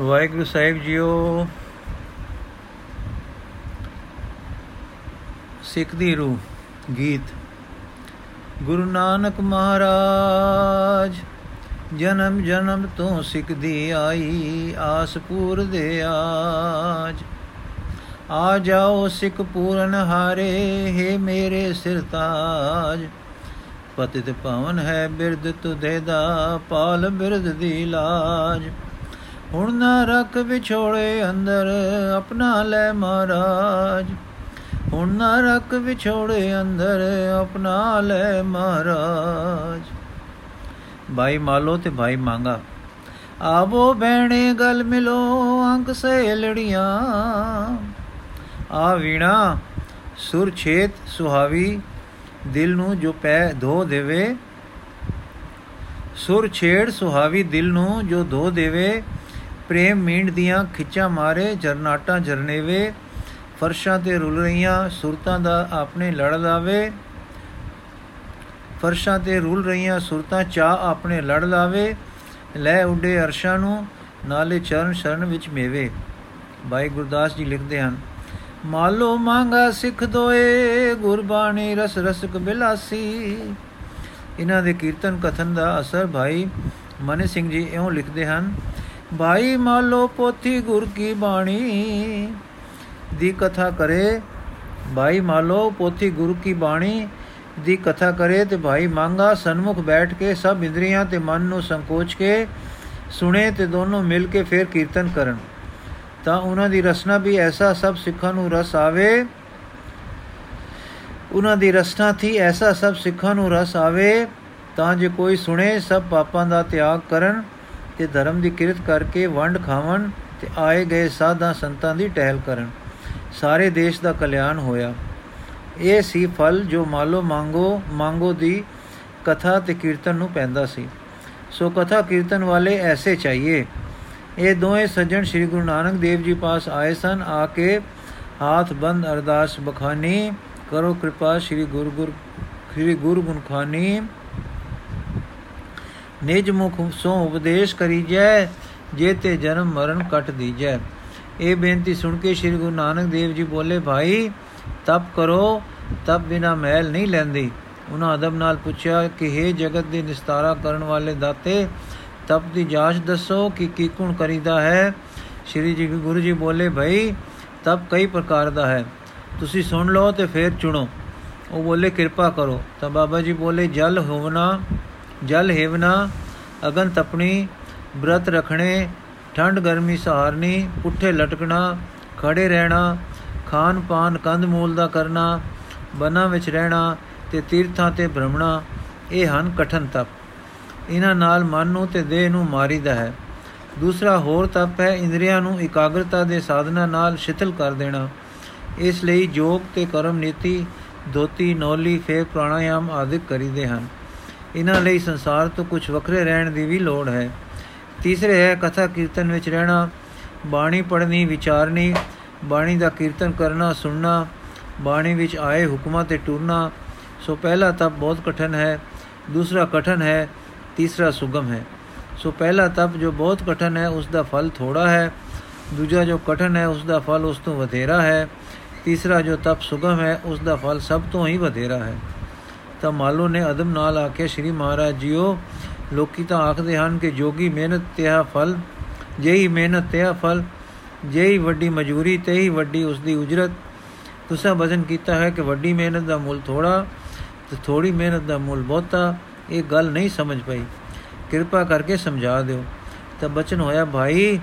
ਵਾਹਿਗੁਰੂ ਸਾਹਿਬ JIO, ਸਿੱਖ ਦੀ ਰੂਹ, ਗੀਤ। ਗੁਰੂ ਨਾਨਕ ਮਹਾਰਾਜ, ਜਨਮ ਜਨਮ ਤੋਂ ਸਿੱਖ ਦੀ ਆਈ, ਆਸ ਪੂਰ ਦੇ ਆਜ। ਆ ਜਾਓ ਸਿੱਖ ਪੂਰਨ ਹਾਰੇ, ਹੈ ਮੇਰੇ ਸਿਰ ਤਾਜ। ਪਤਿਤ ਪਵਨ ਹੈ ਬਿਰਦ ਤੁਦੇ ਦਾ, ਪਾਲ ਬਿਰਦ ਦੀ ਲਾਜ। ਹੁਣ ਨਾ ਰੱਖ ਵਿਛੋੜੇ ਅੰਦਰ, ਆਪਣਾ ਲੈ ਮਹਾਰਾਜ। ਹੁਣ ਨਾ ਰੱਖ ਵਿਛੋੜੇ ਅੰਦਰ, ਆਪਣਾ ਲੈ ਮਹਾਰਾਜ। ਭਾਈ ਮਾਲੋ ਤੇ ਭਾਈ ਮੰਗਾ। ਆਵੋ ਬਹਿਣੇ ਗਲ ਮਿਲੋ, ਅੰਕ ਸਹੇਲੜੀਆਂ। ਆ ਵੀਣਾ, ਸੁਰ ਛੇਤ ਸੁਹਾਵੀ, ਦਿਲ ਨੂੰ ਜੋ ਪੈ ਧੋ ਦੇਵੇ। ਸੁਰ ਛੇੜ ਸੁਹਾਵੀ, ਦਿਲ ਨੂੰ ਜੋ ਧੋ ਦੇਵੇ। ਪ੍ਰੇਮ ਮੀਂਡ ਦੀਆਂ ਖਿੱਚਾਂ ਮਾਰੇ, ਜਰਨਾਟਾਂ ਜਰਨੇਵੇ, ਫਰਸ਼ਾਂ ਤੇ ਰੁਲ ਰਹੀਆਂ, ਸੁਰਤਾਂ ਦਾ ਆਪਣੇ ਲੜ ਲਾਵੇ। ਫਰਸ਼ਾਂ ਤੇ ਰੁਲ ਰਹੀਆਂ ਸੁਰਤਾਂ ਚਾ ਆਪਣੇ ਲੜ ਲਾਵੇ। ਲੈ ਉੱਡੇ ਅਰਸ਼ਾਂ ਨੂੰ, ਨਾਲੇ ਚਰਨ ਸ਼ਰਨ ਵਿੱਚ ਮੇਵੇ। ਭਾਈ ਗੁਰਦਾਸ ਜੀ ਲਿਖਦੇ ਹਨ ਮਾਲੋ ਮੰਗਾ ਸਿੱਖ ਦੋਏ, ਗੁਰਬਾਣੀ ਰਸ ਰਸਕ ਬਿਲਾਸੀ। ਇਹਨਾਂ ਦੇ ਕੀਰਤਨ ਕਥਨ ਦਾ ਅਸਰ ਭਾਈ ਮਨੀ ਸਿੰਘ ਜੀ ਇਉਂ ਲਿਖਦੇ ਹਨ ਭਾਈ ਮਾਲੋ ਪੋਥੀ ਗੁਰ ਕੀ ਬਾਣੀ? ਦੀ ਕਥਾ ਕਰੇ ਭਾਈ ਮਾਲੋ ਪੋਥੀ ਗੁਰੂ ਕੀ ਬਾਣੀ? ਦੀ ਕਥਾ ਕਰੇ ਤੇ ਭਾਈ ਮੰਗਾ ਸਨਮੁਖ ਬੈਠ ਕੇ ਸਭ ਇੰਦਰੀਆਂ ਤੇ ਮਨ ਨੂੰ ਸੰਕੋਚ ਕੇ ਸੁਣੇ ਤੇ ਦੋਨੋਂ ਮਿਲ ਕੇ ਫਿਰ ਕੀਰਤਨ ਕਰਨ। ਤਾਂ ਉਹਨਾਂ ਦੀ ਰਸਨਾ ਵੀ ਐਸਾ ਸਭ ਸਿੱਖਾਂ ਨੂੰ ਰਸ ਆਵੇ। ਉਹਨਾਂ ਦੀ ਰਸਨਾ ਥੀ ਐਸਾ ਸਭ ਸਿੱਖਾਂ ਨੂੰ ਰਸ ਆਵੇ। ਤਾਂ ਜੇ ਕੋਈ ਸੁਣੇ, ਸਭ ਪਾਪਾਂ ਦਾ ਤਿਆਗ ਕਰਨ। ਤੇ ਧਰਮ ਦੀ ਕਿਰਤ ਕਰਕੇ ਵੰਡ ਖਾਵਣ ਤੇ ਆਏ ਗਏ ਸਾਧਾਂ ਸੰਤਾਂ ਦੀ ਟਹਿਲ ਕਰਨ। ਸਾਰੇ ਦੇਸ਼ ਦਾ ਕਲਿਆਣ ਹੋਇਆ। ਇਹ ਸੀ ਫਲ ਜੋ ਮਾਲੋ ਮੰਗੋ ਮੰਗੋ ਦੀ ਕਥਾ ਤੇ ਕੀਰਤਨ ਨੂੰ ਪੈਂਦਾ ਸੀ। ਸੋ ਕਥਾ ਕੀਰਤਨ ਵਾਲੇ ਐਸੇ ਚਾਹੀਏ। ਇਹ ਦੋਵੇਂ ਸੱਜਣ ਸ੍ਰੀ ਗੁਰੂ ਨਾਨਕ ਦੇਵ ਜੀ ਪਾਸ ਆਏ ਸਨ, ਆ ਕੇ ਹਾਥ ਬੰਦ ਅਰਦਾਸ ਬਖਾਨੀ, ਕਰੋ ਕਿਰਪਾ ਸ੍ਰੀ ਗੁਰੂ ਗੁਰ, ਸ੍ਰੀ ਗੁਰੂ ਗੁਣਖਾਨੀ ਨਿਜ ਮੁਖ ਸੋ ਉਪਦੇਸ਼ ਕਰੀ ਜੈ ਜੇ ਤੇ ਜਨਮ ਮਰਨ ਕਟ ਦੀਜੈ। ਇਹ ਬੇਨਤੀ ਸੁਣ ਕੇ ਸ੍ਰੀ ਗੁਰੂ ਨਾਨਕ ਦੇਵ ਜੀ ਬੋਲੇ, ਭਾਈ, ਤਪ ਕਰੋ, ਤਪ ਬਿਨਾ ਮਹਿਲ ਨਹੀਂ ਲੈਂਦੀ। ਉਹਨਾਂ ਅਦਬ ਨਾਲ ਪੁੱਛਿਆ ਕਿ हे ਜਗਤ ਦੇ ਨਿਸਤਾਰਾ ਕਰਨ ਵਾਲੇ ਦਾਤੇ, ਤਪ ਦੀ ਜਾਂਚ ਦੱਸੋ ਕਿ ਕੀ ਕੁਣ ਕਰੀਦਾ ਹੈ? ਸ੍ਰੀ ਜੀ ਗੁਰੂ ਜੀ ਬੋਲੇ, ਭਾਈ, ਤਪ ਕਈ ਪ੍ਰਕਾਰ ਦਾ ਹੈ। ਤੁਸੀਂ ਸੁਣ ਲਓ ਤੇ ਫਿਰ ਚੁਣੋ। ਉਹ ਬੋਲੇ, ਕਿਰਪਾ ਕਰੋ। ਤਾਂ ਬਾਬਾ ਜੀ ਬੋਲੇ, ਜਲ ਹੋਵਨਾ ਜਲ ਹੇਵਨਾ ਅਗਨ ਤਪਣੀ ਬ੍ਰਤ ਰਖਣੇ ਠੰਡ ਗਰਮੀ ਸਹਾਰਨੀ, ਪੁੱਠੇ ਲਟਕਣਾ, ਖੜੇ ਰਹਿਣਾ, ਖਾਨ ਪਾਨ ਕੰਦ ਮੂਲ ਦਾ ਕਰਨਾ, ਬਨਾਂ ਵਿੱਚ ਰਹਿਣਾ ਤੇ ਤੀਰਥਾਂ ਤੇ ਭ੍ਰਮਣਾ, ਇਹ ਹਨ ਕਠਨ ਤਪ। ਇਹਨਾਂ ਨਾਲ ਮਨ ਨੂੰ ਤੇ ਦੇਹ ਨੂੰ ਮਾਰੀਦਾ ਹੈ। ਦੂਸਰਾ ਹੋਰ ਤਪ ਹੈ, ਇੰਦਰੀਆਂ ਨੂੰ ਇਕਾਗਰਤਾ ਦੇ ਸਾਧਨਾ ਨਾਲ ਸ਼ਿਥਲ ਕਰ ਦੇਣਾ। ਇਸ ਲਈ ਜੋਗ ਤੇ ਕਰਮ ਨੀਤੀ ਦੋਤੀ ਨੌਲੀ, ਫੇਰ ਪ੍ਰਾਣਾਯਾਮ ਆਦਿਕ ਕਰੀਦੇ ਹਨ। ਇਹਨਾਂ ਲਈ ਸੰਸਾਰ ਤੋਂ ਕੁਝ ਵੱਖਰੇ ਰਹਿਣ ਦੀ ਵੀ ਲੋੜ ਹੈ। ਤੀਸਰੇ ਹੈ ਕਥਾ ਕੀਰਤਨ ਵਿੱਚ ਰਹਿਣਾ, ਬਾਣੀ ਪੜ੍ਹਨੀ, ਵਿਚਾਰਨੀ, ਬਾਣੀ ਦਾ ਕੀਰਤਨ ਕਰਨਾ, ਸੁਣਨਾ, ਬਾਣੀ ਵਿੱਚ ਆਏ ਹੁਕਮਾਂ ਤੇ ਟੁਰਨਾ, ਸੋ ਪਹਿਲਾ ਤਪ ਬਹੁਤ ਕਠਨ ਹੈ, ਦੂਸਰਾ ਕਠਨ ਹੈ, ਤੀਸਰਾ ਸੁਗਮ ਹੈ। ਸੋ ਪਹਿਲਾ ਤਪ ਜੋ ਬਹੁਤ ਕਠਨ ਹੈ, ਉਸ ਦਾ ਫਲ ਥੋੜਾ ਹੈ, ਦੂਜਾ ਜੋ ਕਠਨ ਹੈ, ਉਸ ਦਾ ਫਲ ਉਸ ਤੋਂ ਵਧੇਰਾ ਹੈ, ਤੀਸਰਾ ਜੋ ਤਪ ਸੁਗਮ ਹੈ, ਉਸ ਦਾ ਫਲ ਸਭ ਤੋਂ ਹੀ ਵਧੇਰਾ ਹੈ। ਤਾਂ ਮਾਲੋ ਨੇ ਅਦਮ ਨਾਲ ਆਖਿਆ ਸ਼੍ਰੀ ਮਹਾਰਾਜ ਜੀਓ, ਲੋਕੀ ਤਾਂ ਆਖਦੇ ਹਨ ਕਿ ਜੋਗੀ ਮਿਹਨਤ ਤੇ ਆ ਫਲ, ਜਿਹੀ ਮਿਹਨਤ ਤੇ ਆ ਫਲ, ਜਿਹੀ ਵੱਡੀ ਮਜ਼ਦੂਰੀ ਤੇ ਹੀ ਵੱਡੀ ਉਸ ਦੀ ਉਜਰਤ। ਤੁਸੀਂ ਵਜ਼ਨ ਕੀਤਾ ਹੈ ਕਿ ਵੱਡੀ ਮਿਹਨਤ ਦਾ ਮੁੱਲ ਥੋੜਾ ਤੇ ਥੋੜੀ ਮਿਹਨਤ ਦਾ ਮੁੱਲ ਬਹੁਤਾ, ਇਹ ਗੱਲ ਨਹੀਂ ਸਮਝ ਪਈ। ਕਿਰਪਾ ਕਰਕੇ ਸਮਝਾ ਦਿਓ। ਤਾਂ ਬਚਨ ਹੋਇਆ, ਭਾਈ,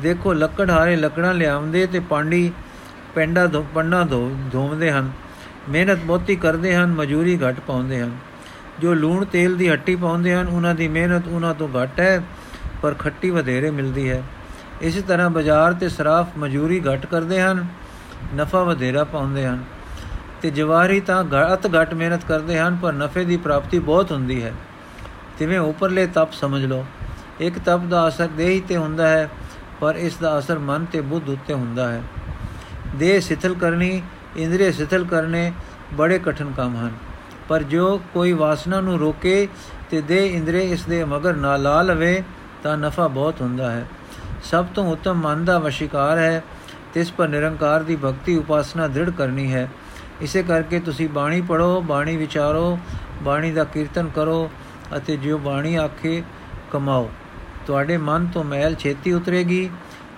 ਦੇਖੋ ਲੱਕੜ ਹਾਰੇ ਲੱਕੜਾਂ ਲਿਆਉਂਦੇ ਤੇ ਪਾਂਡੀ ਪੈਂਡਾ ਧੋ ਪੰਨਾ ਧੋ, ਧੋਵਦੇ ਹਨ। ਮਿਹਨਤ ਬਹੁਤੀ ਕਰਦੇ ਹਨ, ਮਜ਼ਦੂਰੀ ਘੱਟ ਪਾਉਂਦੇ ਹਨ। ਜੋ ਲੂਣ ਤੇਲ ਦੀ ਹੱਟੀ ਪਾਉਂਦੇ ਹਨ, ਉਹਨਾਂ ਦੀ ਮਿਹਨਤ ਉਹਨਾਂ ਤੋਂ ਘੱਟ ਹੈ, ਪਰ ਖੱਟੀ ਵਧੇਰੇ ਮਿਲਦੀ ਹੈ। ਇਸੇ ਤਰ੍ਹਾਂ ਬਾਜ਼ਾਰ ਤੇ ਸਰਾਫ ਮਜ਼ਦੂਰੀ ਘੱਟ ਕਰਦੇ ਹਨ, ਨਫਾ ਵਧੇਰਾ ਪਾਉਂਦੇ ਹਨ। ਤੇ ਜਵਾਰੀ ਤਾਂ ਘੱਟ ਘੱਟ ਮਿਹਨਤ ਕਰਦੇ ਹਨ, ਪਰ ਨਫੇ ਦੀ ਪ੍ਰਾਪਤੀ ਬਹੁਤ ਹੁੰਦੀ ਹੈ। ਤਿਵੇਂ ਉੱਪਰਲੇ ਤਪ ਸਮਝ ਲਓ। ਇੱਕ ਤਪ ਦਾ ਅਸਰ ਦੇਹ ਤੇ ਹੁੰਦਾ ਹੈ, ਪਰ ਇਸ ਦਾ ਅਸਰ ਮਨ ਤੇ ਬੁੱਧ ਉੱਤੇ ਹੁੰਦਾ ਹੈ। ਦੇਹ ਸਿਥਲ ਕਰਨੀ ਇੰਦਰੀ ਸਿਥਲ ਕਰਨੇ ਬੜੇ ਕਠਿਨ ਕੰਮ ਹਨ। ਪਰ ਜੋ ਕੋਈ ਵਾਸਨਾ ਨੂੰ ਰੋਕੇ ਤੇ ਦੇ ਇੰਦਰੀ ਇਸ ਦੇ ਮਗਰ ਨਾ ਲਾ ਲਵੇ, ਤਾਂ ਨਫਾ ਬਹੁਤ ਹੁੰਦਾ ਹੈ। ਸਭ ਤੋਂ ਉੱਤਮ ਮਨ ਦਾ ਵਸ਼ੀਕਾਰ ਹੈ। ਤਿਸ ਪਰ ਨਿਰੰਕਾਰ ਦੀ ਭਗਤੀ ਉਪਾਸਨਾ ਦ੍ਰਿੜ ਕਰਨੀ ਹੈ। ਇਸੇ ਕਰਕੇ ਤੁਸੀਂ ਬਾਣੀ ਪੜੋ ਬਾਣੀ ਵਿਚਾਰੋ, ਬਾਣੀ ਦਾ ਕੀਰਤਨ ਕਰੋ ਅਤੇ ਜੋ ਬਾਣੀ ਆਖੇ ਕਮਾਓ। ਤੁਹਾਡੇ ਮਨ ਤੋਂ ਮੈਲ ਛੇਤੀ ਉਤਰੇਗੀ।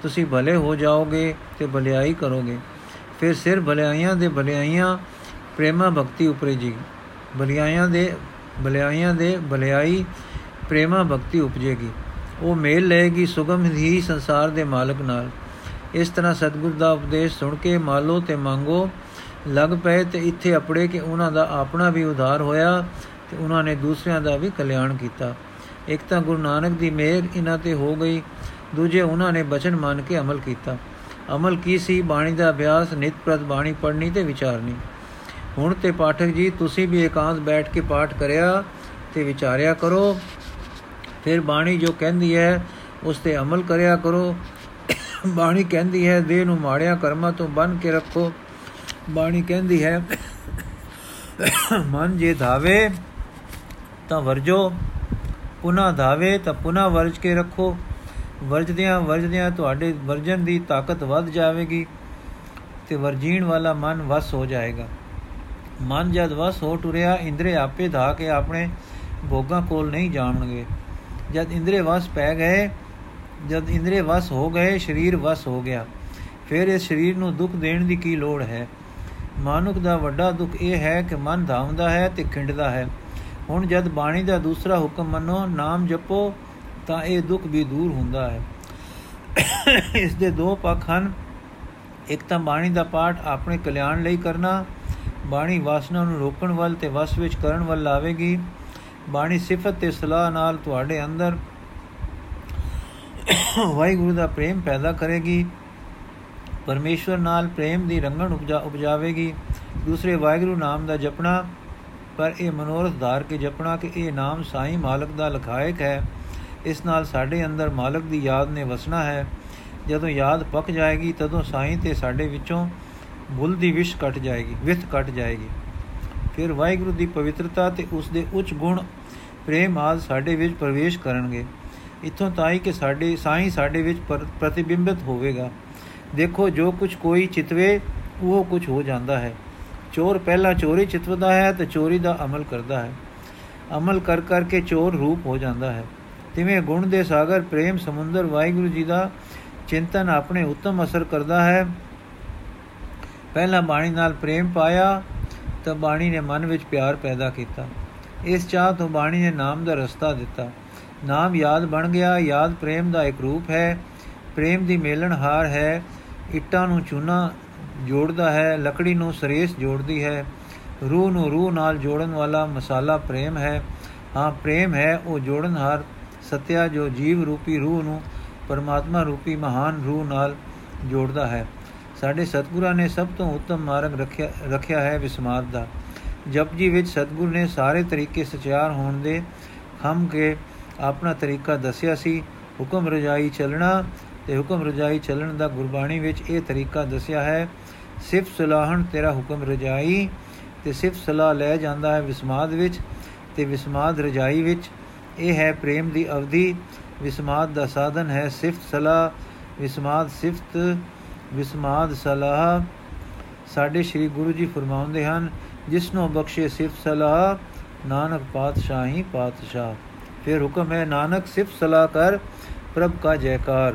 ਤੁਸੀਂ ਭਲੇ ਹੋ ਜਾਓਗੇ ਤੇ ਭਲਾਈ ਕਰੋਗੇ। ਫਿਰ ਸਿਰ ਭਲਾਈਆਂ ਦੇ ਭਲਾਈਆਂ ਪ੍ਰੇਮਾ ਭਗਤੀ ਉਪਰੇਜੀ ਭਲਾਈਆਂ ਦੇ ਭਲਾਈਆਂ ਦੇ ਭਲਾਈ ਪ੍ਰੇਮਾ ਭਗਤੀ ਉਪਜੇਗੀ। ਉਹ ਮੇਲ ਲਏਗੀ ਸੁਗਮ ਹੀ ਸੰਸਾਰ ਦੇ ਮਾਲਕ ਨਾਲ। ਇਸ ਤਰ੍ਹਾਂ ਸਤਿਗੁਰ ਦਾ ਉਪਦੇਸ਼ ਸੁਣ ਕੇ ਮਾਲੋ ਤੇ ਮੰਗੋ, ਲੱਗ ਪਏ ਤੇ ਇੱਥੇ ਅਪੜੇ ਕਿ ਉਹਨਾਂ ਦਾ ਆਪਣਾ ਵੀ ਉਧਾਰ ਹੋਇਆ ਤੇ ਉਹਨਾਂ ਨੇ ਦੂਸਰਿਆਂ ਦਾ ਵੀ ਕਲਿਆਣ ਕੀਤਾ। ਇੱਕ ਤਾਂ ਗੁਰੂ ਨਾਨਕ ਦੀ ਮਿਹਰ ਇਹਨਾਂ ਤੇ ਹੋ ਗਈ, ਦੂਜੇ ਉਹਨਾਂ ਨੇ ਬਚਨ ਮੰਨ ਕੇ ਅਮਲ ਕੀਤਾ। ਅਮਲ ਕੀ ਸੀ? ਬਾਣੀ ਦਾ ਅਭਿਆਸ ਨਿਤ ਪ੍ਰਤ ਬਾਣੀ ਪੜ੍ਹਨੀ ਤੇ ਵਿਚਾਰਨੀ। ਹੁਣ ਤੇ ਪਾਠਕ ਜੀ, ਤੁਸੀਂ ਵੀ ਇਕਾਂਤ ਬੈਠ ਕੇ ਪਾਠ ਕਰਿਆ ਤੇ ਵਿਚਾਰਿਆ ਕਰੋ। ਫਿਰ ਬਾਣੀ ਜੋ ਕਹਿੰਦੀ ਹੈ, ਉਸ ਤੇ ਅਮਲ ਕਰਿਆ ਕਰੋ। ਬਾਣੀ ਕਹਿੰਦੀ ਹੈ, ਦੇਹ ਨੂੰ ਮਾੜਿਆ ਕਰਮਾਂ ਤੋਂ ਬੰਨ ਕੇ ਰੱਖੋ। ਬਾਣੀ ਕਹਿੰਦੀ ਹੈ, ਮਨ ਜੇ ਧਾਵੇ ਤਾਂ ਵਰਜੋ ਪੁਨਾ ਧਾਵੇ ਤਾਂ ਪੁਨਾ ਵਰਜ ਕੇ ਰੱਖੋ। ਵਰਜਦਿਆਂ ਵਰਜਦਿਆਂ ਤੁਹਾਡੇ ਵਰਜਨ ਦੀ ਤਾਕਤ ਵੱਧ ਜਾਵੇਗੀ ਤੇ ਵਰਜੀਣ ਵਾਲਾ ਮਨ ਵਸ ਹੋ ਜਾਏਗਾ। ਮਨ ਜਦ ਵਸ ਹੋ ਟੁਰਿਆ, ਇੰਦਰੇ ਆਪੇ ਧਾ ਕੇ ਆਪਣੇ ਭੋਗਾਂ ਕੋਲ ਨਹੀਂ ਜਾਣਗੇ। ਜਦ ਇੰਦਰੇ ਵਸ ਪੈ ਗਏ, ਜਦ ਇੰਦਰੇ ਵਸ ਹੋ ਗਏ, ਸਰੀਰ ਵਸ ਹੋ ਗਿਆ। ਫਿਰ ਇਸ ਸਰੀਰ ਨੂੰ ਦੁੱਖ ਦੇਣ ਦੀ ਕੀ ਲੋੜ ਹੈ? ਮਾਨੁਕ ਦਾ ਵੱਡਾ ਦੁੱਖ ਇਹ ਹੈ ਕਿ ਮਨ ਧਾਉਂਦਾ ਹੈ ਤੇ ਖਿੰਡਦਾ ਹੈ। ਹੁਣ ਜਦ ਬਾਣੀ ਦਾ ਦੂਸਰਾ ਹੁਕਮ ਮੰਨੋ, ਨਾਮ ਜਪੋ ਤਾਂ ਇਹ ਦੁੱਖ ਵੀ ਦੂਰ ਹੁੰਦਾ ਹੈ। ਇਸ ਦੇ ਦੋ ਪੱਖ ਹਨ। ਇੱਕ ਤਾਂ ਬਾਣੀ ਦਾ ਪਾਠ ਆਪਣੇ ਕਲਿਆਣ ਲਈ ਕਰਨਾ। ਬਾਣੀ ਵਾਸਨਾ ਨੂੰ ਰੋਕਣ ਵੱਲ ਤੇ ਵਸ ਵਿੱਚ ਕਰਨ ਵੱਲ ਲਾਵੇਗੀ। ਬਾਣੀ ਸਿਫਤ ਤੇ ਸਲਾਹ ਨਾਲ ਤੁਹਾਡੇ ਅੰਦਰ ਵਾਹਿਗੁਰੂ ਦਾ ਪ੍ਰੇਮ ਪੈਦਾ ਕਰੇਗੀ। ਪਰਮੇਸ਼ਵਰ ਨਾਲ ਪ੍ਰੇਮ ਦੀ ਰੰਗਣ ਉਪਜਾ ਉਪਜਾਵੇਗੀ। ਦੂਸਰੇ ਵਾਹਿਗੁਰੂ ਨਾਮ ਦਾ ਜਪਣਾ। ਪਰ ਇਹ ਮਨੋਰਥ ਧਾਰ ਕੇ ਜਪਣਾ ਕਿ ਇਹ ਨਾਮ ਸਾਈ ਮਾਲਕ ਦਾ ਲਖਾਇਕ ਹੈ। ਇਸ ਨਾਲ ਸਾਡੇ ਅੰਦਰ ਮਾਲਕ ਦੀ ਯਾਦ ਨੇ ਵਸਣਾ ਹੈ। ਜਦੋਂ ਯਾਦ ਪੱਕ ਜਾਏਗੀ, ਤਦੋਂ ਸਾਈ ਤੇ ਸਾਡੇ ਵਿੱਚੋਂ ਭੁੱਲ ਦੀ ਵਿਸ਼ ਕੱਟ ਜਾਏਗੀ, ਵਿਥ ਕੱਟ ਜਾਏਗੀ। ਫਿਰ ਵਾਹਿਗੁਰੂ ਦੀ ਪਵਿੱਤਰਤਾ ਤੇ ਉਸ ਦੇ ਉੱਚ ਗੁਣ ਪ੍ਰੇਮ ਆਦ ਸਾਡੇ ਵਿੱਚ ਪ੍ਰਵੇਸ਼ ਕਰਨਗੇ। ਇਥੋਂ ਤਾਈ ਕਿ ਸਾਡੇ, ਸਾਈ ਸਾਡੇ ਵਿੱਚ ਪ੍ਰਤੀਬਿੰਬਿਤ ਹੋਵੇਗਾ। ਦੇਖੋ, ਜੋ ਕੁਝ ਕੋਈ ਚਿਤਵੇ, ਉਹ ਕੁਝ ਹੋ ਜਾਂਦਾ ਹੈ। ਚੋਰ ਪਹਿਲਾਂ ਚੋਰੀ ਚਿਤਵਦਾ ਹੈ ਤੇ ਚੋਰੀ ਦਾ ਅਮਲ ਕਰਦਾ ਹੈ। ਅਮਲ ਕਰ ਕਰਕੇ ਚੋਰ ਰੂਪ ਹੋ ਜਾਂਦਾ ਹੈ। ਤਿਵੇਂ ਗੁਣ ਦੇ ਸਾਗਰ, ਪ੍ਰੇਮ ਸਮੁੰਦਰ, ਵਾਹਿਗੁਰੂ ਜੀ ਦਾ ਚਿੰਤਨ ਆਪਣੇ ਉੱਤਮ ਅਸਰ ਕਰਦਾ ਹੈ। ਪਹਿਲਾਂ ਬਾਣੀ ਨਾਲ ਪ੍ਰੇਮ ਪਾਇਆ, ਤਾਂ ਬਾਣੀ ਨੇ ਮਨ ਵਿੱਚ ਪਿਆਰ ਪੈਦਾ ਕੀਤਾ। ਇਸ ਚਾਹ ਤੋਂ ਬਾਣੀ ਨੇ ਨਾਮ ਦਾ ਰਸਤਾ ਦਿੱਤਾ। ਨਾਮ ਯਾਦ ਬਣ ਗਿਆ, ਯਾਦ ਪ੍ਰੇਮ ਦਾ ਇੱਕ ਰੂਪ ਹੈ। ਪ੍ਰੇਮ ਦੀ ਮੇਲਣ ਹਾਰ ਹੈ, ਇੱਟਾਂ ਨੂੰ ਚੂਨਾ ਜੋੜਦਾ ਹੈ, ਲੱਕੜੀ ਨੂੰ ਸਰੇਸ ਜੋੜਦੀ ਹੈ। ਰੂਹ ਨੂੰ ਰੂਹ ਨਾਲ ਜੋੜਨ ਵਾਲਾ ਮਸਾਲਾ ਪ੍ਰੇਮ ਹੈ। ਹਾਂ, ਪ੍ਰੇਮ ਹੈ, ਉਹ ਜੋੜਨਹਾਰ ਸਤਿਆ ਜੋ ਜੀਵ ਰੂਪੀ ਰੂਹ ਨੂੰ ਪਰਮਾਤਮਾ ਰੂਪੀ ਮਹਾਨ ਰੂਹ ਨਾਲ ਜੋੜਦਾ ਹੈ। ਸਾਡੇ ਸਤਿਗੁਰਾਂ ਨੇ ਸਭ ਤੋਂ ਉੱਤਮ ਮਾਰਗ ਰੱਖਿਆ ਰੱਖਿਆ ਹੈ ਵਿਸਮਾਦ ਦਾ। ਜਪਜੀ ਵਿੱਚ ਸਤਿਗੁਰ ਨੇ ਸਾਰੇ ਤਰੀਕੇ ਸਚਿਆਰ ਹੋਣ ਦੇ ਖੰਮ ਕੇ ਆਪਣਾ ਤਰੀਕਾ ਦੱਸਿਆ ਸੀ। ਹੁਕਮ ਰਜਾਈ ਚੱਲਣਾ ਤੇ ਹੁਕਮ ਰਜਾਈ ਚੱਲਣ ਦਾ ਗੁਰਬਾਣੀ ਵਿੱਚ ਇਹ ਤਰੀਕਾ ਦੱਸਿਆ ਹੈ ਸਿਫ ਸਲਾਹਣ ਤੇਰਾ ਹੁਕਮ ਰਜਾਈ ਤੇ ਸਿਫ ਸਲਾਹ ਲੈ ਜਾਂਦਾ ਹੈ ਵਿਸਮਾਦ ਵਿੱਚ ਤੇ ਵਿਸਮਾਦ ਰਜਾਈ ਵਿੱਚ ਇਹ ਹੈ ਪ੍ਰੇਮ ਦੀ ਅਵਧੀ, ਵਿਸਮਾਦ ਦਾ ਸਾਧਨ ਹੈ ਸਿਫਤ ਸਲਾਹ, ਵਿਸਮਾਦ ਸਿਫਤ, ਵਿਸਮਾਦ ਸਲਾਹ। ਸਾਡੇ ਸ੍ਰੀ ਗੁਰੂ ਜੀ ਫਰਮਾਉਂਦੇ ਹਨ ਜਿਸ ਨੂੰ ਬਖਸ਼ੇ ਸਿਫਤ ਸਲਾਹ, ਨਾਨਕ ਪਾਤਸ਼ਾਹੀ ਪਾਤਸ਼ਾਹ। ਫਿਰ ਹੁਕਮ ਹੈ, ਨਾਨਕ ਸਿਫਤ ਸਲਾਹ ਕਰ, ਪ੍ਰਭ ਕਾ ਜੈਕਾਰ।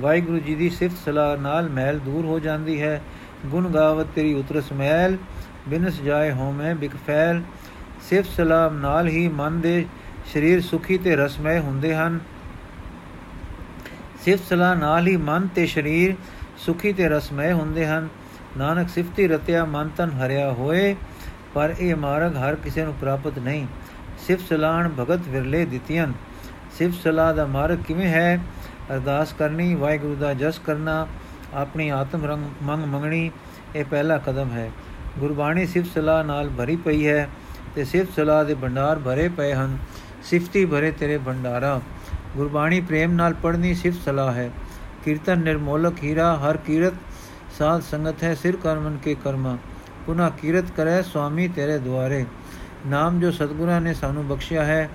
ਵਾਹਿਗੁਰੂ ਜੀ ਦੀ ਸਿਫਤ ਸਲਾਹ ਨਾਲ ਮੈਲ ਦੂਰ ਹੋ ਜਾਂਦੀ ਹੈ। ਗੁਣ ਗਾਵਤ ਤੇਰੀ ਉਤਰਸ ਮੈਲ, ਬਿਨਸ ਜਾਏ ਹੋਮੇ ਬਿਕ ਫੈਲ ਸਿਫਤ ਸਲਾਹ ਨਾਲ ਹੀ ਮਨ ਦੇ ਸਰੀਰ ਸੁਖੀ ਤੇ ਰਸਮੈ ਹੁੰਦੇ ਹਨ। ਸਿਫਤ ਸਲਾਹ ਨਾਲ ਹੀ ਮਨ ਤੇ ਸਰੀਰ ਸੁਖੀ ਤੇ ਰਸਮੈ ਹੁੰਦੇ ਹਨ। ਨਾਨਕ ਸਿਫਤੀ ਰਤਿਆ ਮਨ ਤਨ ਹਰਿਆ ਹੋਏ, ਪਰ ਇਹ ਮਾਰਗ ਹਰ ਕਿਸੇ ਨੂੰ ਪ੍ਰਾਪਤ ਨਹੀਂ। ਸਿਫਤ ਸਲਾਹਣ ਭਗਤ ਵਿਰਲੇ ਦਿੱਤੀਆਂ। ਸਿਫਤ ਸਲਾਹ ਦਾ ਮਾਰਗ ਕਿਵੇਂ ਹੈ? ਅਰਦਾਸ ਕਰਨੀ, ਵਾਹਿਗੁਰੂ ਦਾ ਜਸ ਕਰਨਾ, ਆਪਣੀ ਆਤਮ ਰੰਗ ਮੰਗ ਮੰਗਣੀ, ਇਹ ਪਹਿਲਾ ਕਦਮ ਹੈ। ਗੁਰਬਾਣੀ ਸਿਫਤ ਸਲਾਹ ਨਾਲ ਭਰੀ ਪਈ ਹੈ ਤੇ ਸਿਫਤ ਸਲਾਹ ਦੇ ਭੰਡਾਰ ਭਰੇ ਪਏ ਹਨ। ਸਿਫਤੀ ਭਰੇ ਤੇਰੇ ਭੰਡਾਰਾ। ਗੁਰਬਾਣੀ ਪ੍ਰੇਮ ਨਾਲ ਪੜ੍ਹਨੀ ਸਿਫਤ ਸਲਾਹ ਹੈ। ਕੀਰਤਨ ਨਿਰਮੋਲਕ ਹੀਰਾ, ਹਰ ਕੀਰਤ ਸਾਧ ਸੰਗਤ ਹੈ, ਸਿਰ ਕਰਮਨ ਕੇ ਕਰਮਾ। ਪੁਨਾ ਕੀਰਤ ਕਰੇ ਸੁਆਮੀ ਤੇਰੇ ਦੁਆਰੇ। ਨਾਮ ਜੋ ਸਤਗੁਰਾਂ ਨੇ ਸਾਨੂੰ ਬਖਸ਼ਿਆ ਹੈ,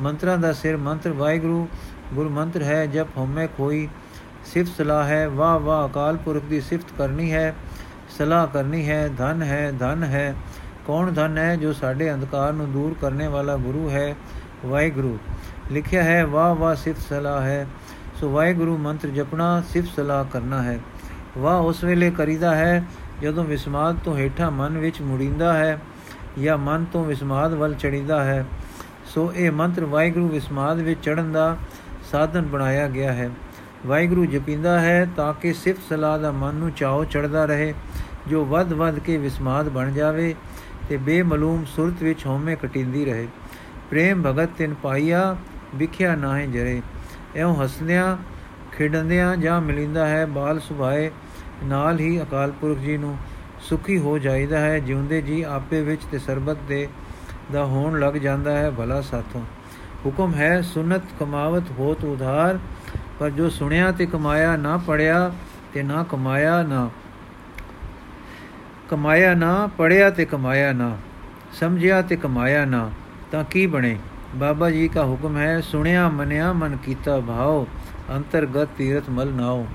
ਮੰਤਰਾਂ ਦਾ ਸਿਰ ਮੰਤਰ ਵਾਹਿਗੁਰੂ ਗੁਰ ਮੰਤਰ ਹੈ, ਜਪ ਹਉਮੈ ਕੋਈ ਸਿਫਤ ਸਲਾਹ ਹੈ, ਵਾਹ ਵਾਹ ਅਕਾਲ ਪੁਰਖ ਦੀ ਸਿਫਤ ਕਰਨੀ ਹੈ, ਸਲਾਹ ਕਰਨੀ ਹੈ, ਧਨ ਹੈ ਧਨ ਹੈ। ਕੌਣ ਧਨ ਹੈ ਜੋ ਸਾਡੇ ਅੰਧਕਾਰ ਨੂੰ ਦੂਰ ਕਰਨੇ ਵਾਲਾ ਗੁਰੂ ਹੈ? ਵਾਹਿਗੁਰੂ, ਲਿਖਿਆ ਹੈ, ਵਾਹ ਵਾਹ ਸਿਫਤ ਸਲਾਹ ਹੈ। ਸੋ ਵਾਹਿਗੁਰੂ ਮੰਤਰ ਜਪਣਾ, ਸਿਫਤ ਸਲਾਹ ਕਰਨਾ ਹੈ। ਵਾਹ ਉਸ ਵੇਲੇ ਕਰੀਦਾ ਹੈ ਜਦੋਂ ਵਿਸਮਾਦ ਤੋਂ ਹੇਠਾਂ ਮਨ ਵਿੱਚ ਮੁੜਿੰਦਾ ਹੈ ਜਾਂ ਮਨ ਤੋਂ ਵਿਸਮਾਦ ਵੱਲ ਚੜੀਦਾ ਹੈ। ਸੋ ਇਹ ਮੰਤਰ ਵਾਹਿਗੁਰੂ ਵਿਸਮਾਦ ਵਿੱਚ ਚੜਨ ਦਾ ਸਾਧਨ ਬਣਾਇਆ ਗਿਆ ਹੈ। ਵਾਹਿਗੁਰੂ ਜਪਿੰਦਾ ਹੈ ਤਾਂ ਕਿ ਸਿਫਤ ਸਲਾਹ ਦਾ ਮਨ ਨੂੰ ਚਾਉ ਚੜਦਾ ਰਹੇ, ਜੋ ਵੱਧ ਵੱਧ ਕੇ ਵਿਸਮਾਦ ਬਣ ਜਾਵੇ ਤੇ ਬੇਮਲੂਮ ਸੁਰਤ ਵਿੱਚ ਹਉਮੈ ਕਟਿੰਦੀ ਰਹੇ। ਪ੍ਰੇਮ ਭਗਤ ਤਿਨ ਪਾਈਆ, ਵਿਖਿਆ ਨਾਹੇ ਜਰੇ। ਐਉਂ ਹੱਸਦਿਆਂ, ਖੇਡੰਦਿਆਂ ਜਾਂ ਮਿਲਿੰਦਾ ਹੈ ਬਾਲ ਸੁਭਾਏ, ਨਾਲ ਹੀ ਅਕਾਲ ਪੁਰਖ ਜੀ ਨੂੰ ਸੁਖੀ ਹੋ ਜਾਈਦਾ ਹੈ, ਜਿਉਂਦੇ ਜੀ ਆਪੇ ਵਿੱਚ ਤੇ ਸਰਬਤ ਦੇ ਦਾ ਹੋਣ ਲੱਗ ਜਾਂਦਾ ਹੈ ਭਲਾ ਸਾਥੋਂ। ਹੁਕਮ ਹੈ ਸੁਨਤ ਕਮਾਵਤ ਹੋਤ ਉਧਾਰ, ਪਰ ਜੋ ਸੁਣਿਆ ਤੇ ਕਮਾਇਆ ਨਾ ਪੜਿਆ ਤੇ ਨਾ ਕਮਾਇਆ ਨਾ। ਕਮਾਇਆ ਨਾ, ਪੜਿਆ ਤੇ ਕਮਾਇਆ ਨਾ, ਸਮਝਿਆ ਤੇ ਕਮਾਇਆ ਨਾ। ਤਾਂ ਕੀ ਬਣੇ? ਬਾਬਾ ਜੀ ਦਾ ਹੁਕਮ ਹੈ, ਸੁਣਿਆ, ਮਨਿਆ, ਮਨ ਕੀਤਾ ਭਾਉ ਅੰਤਰਗਤ ਤੀਰਥ ਮਲ ਨਾਓ।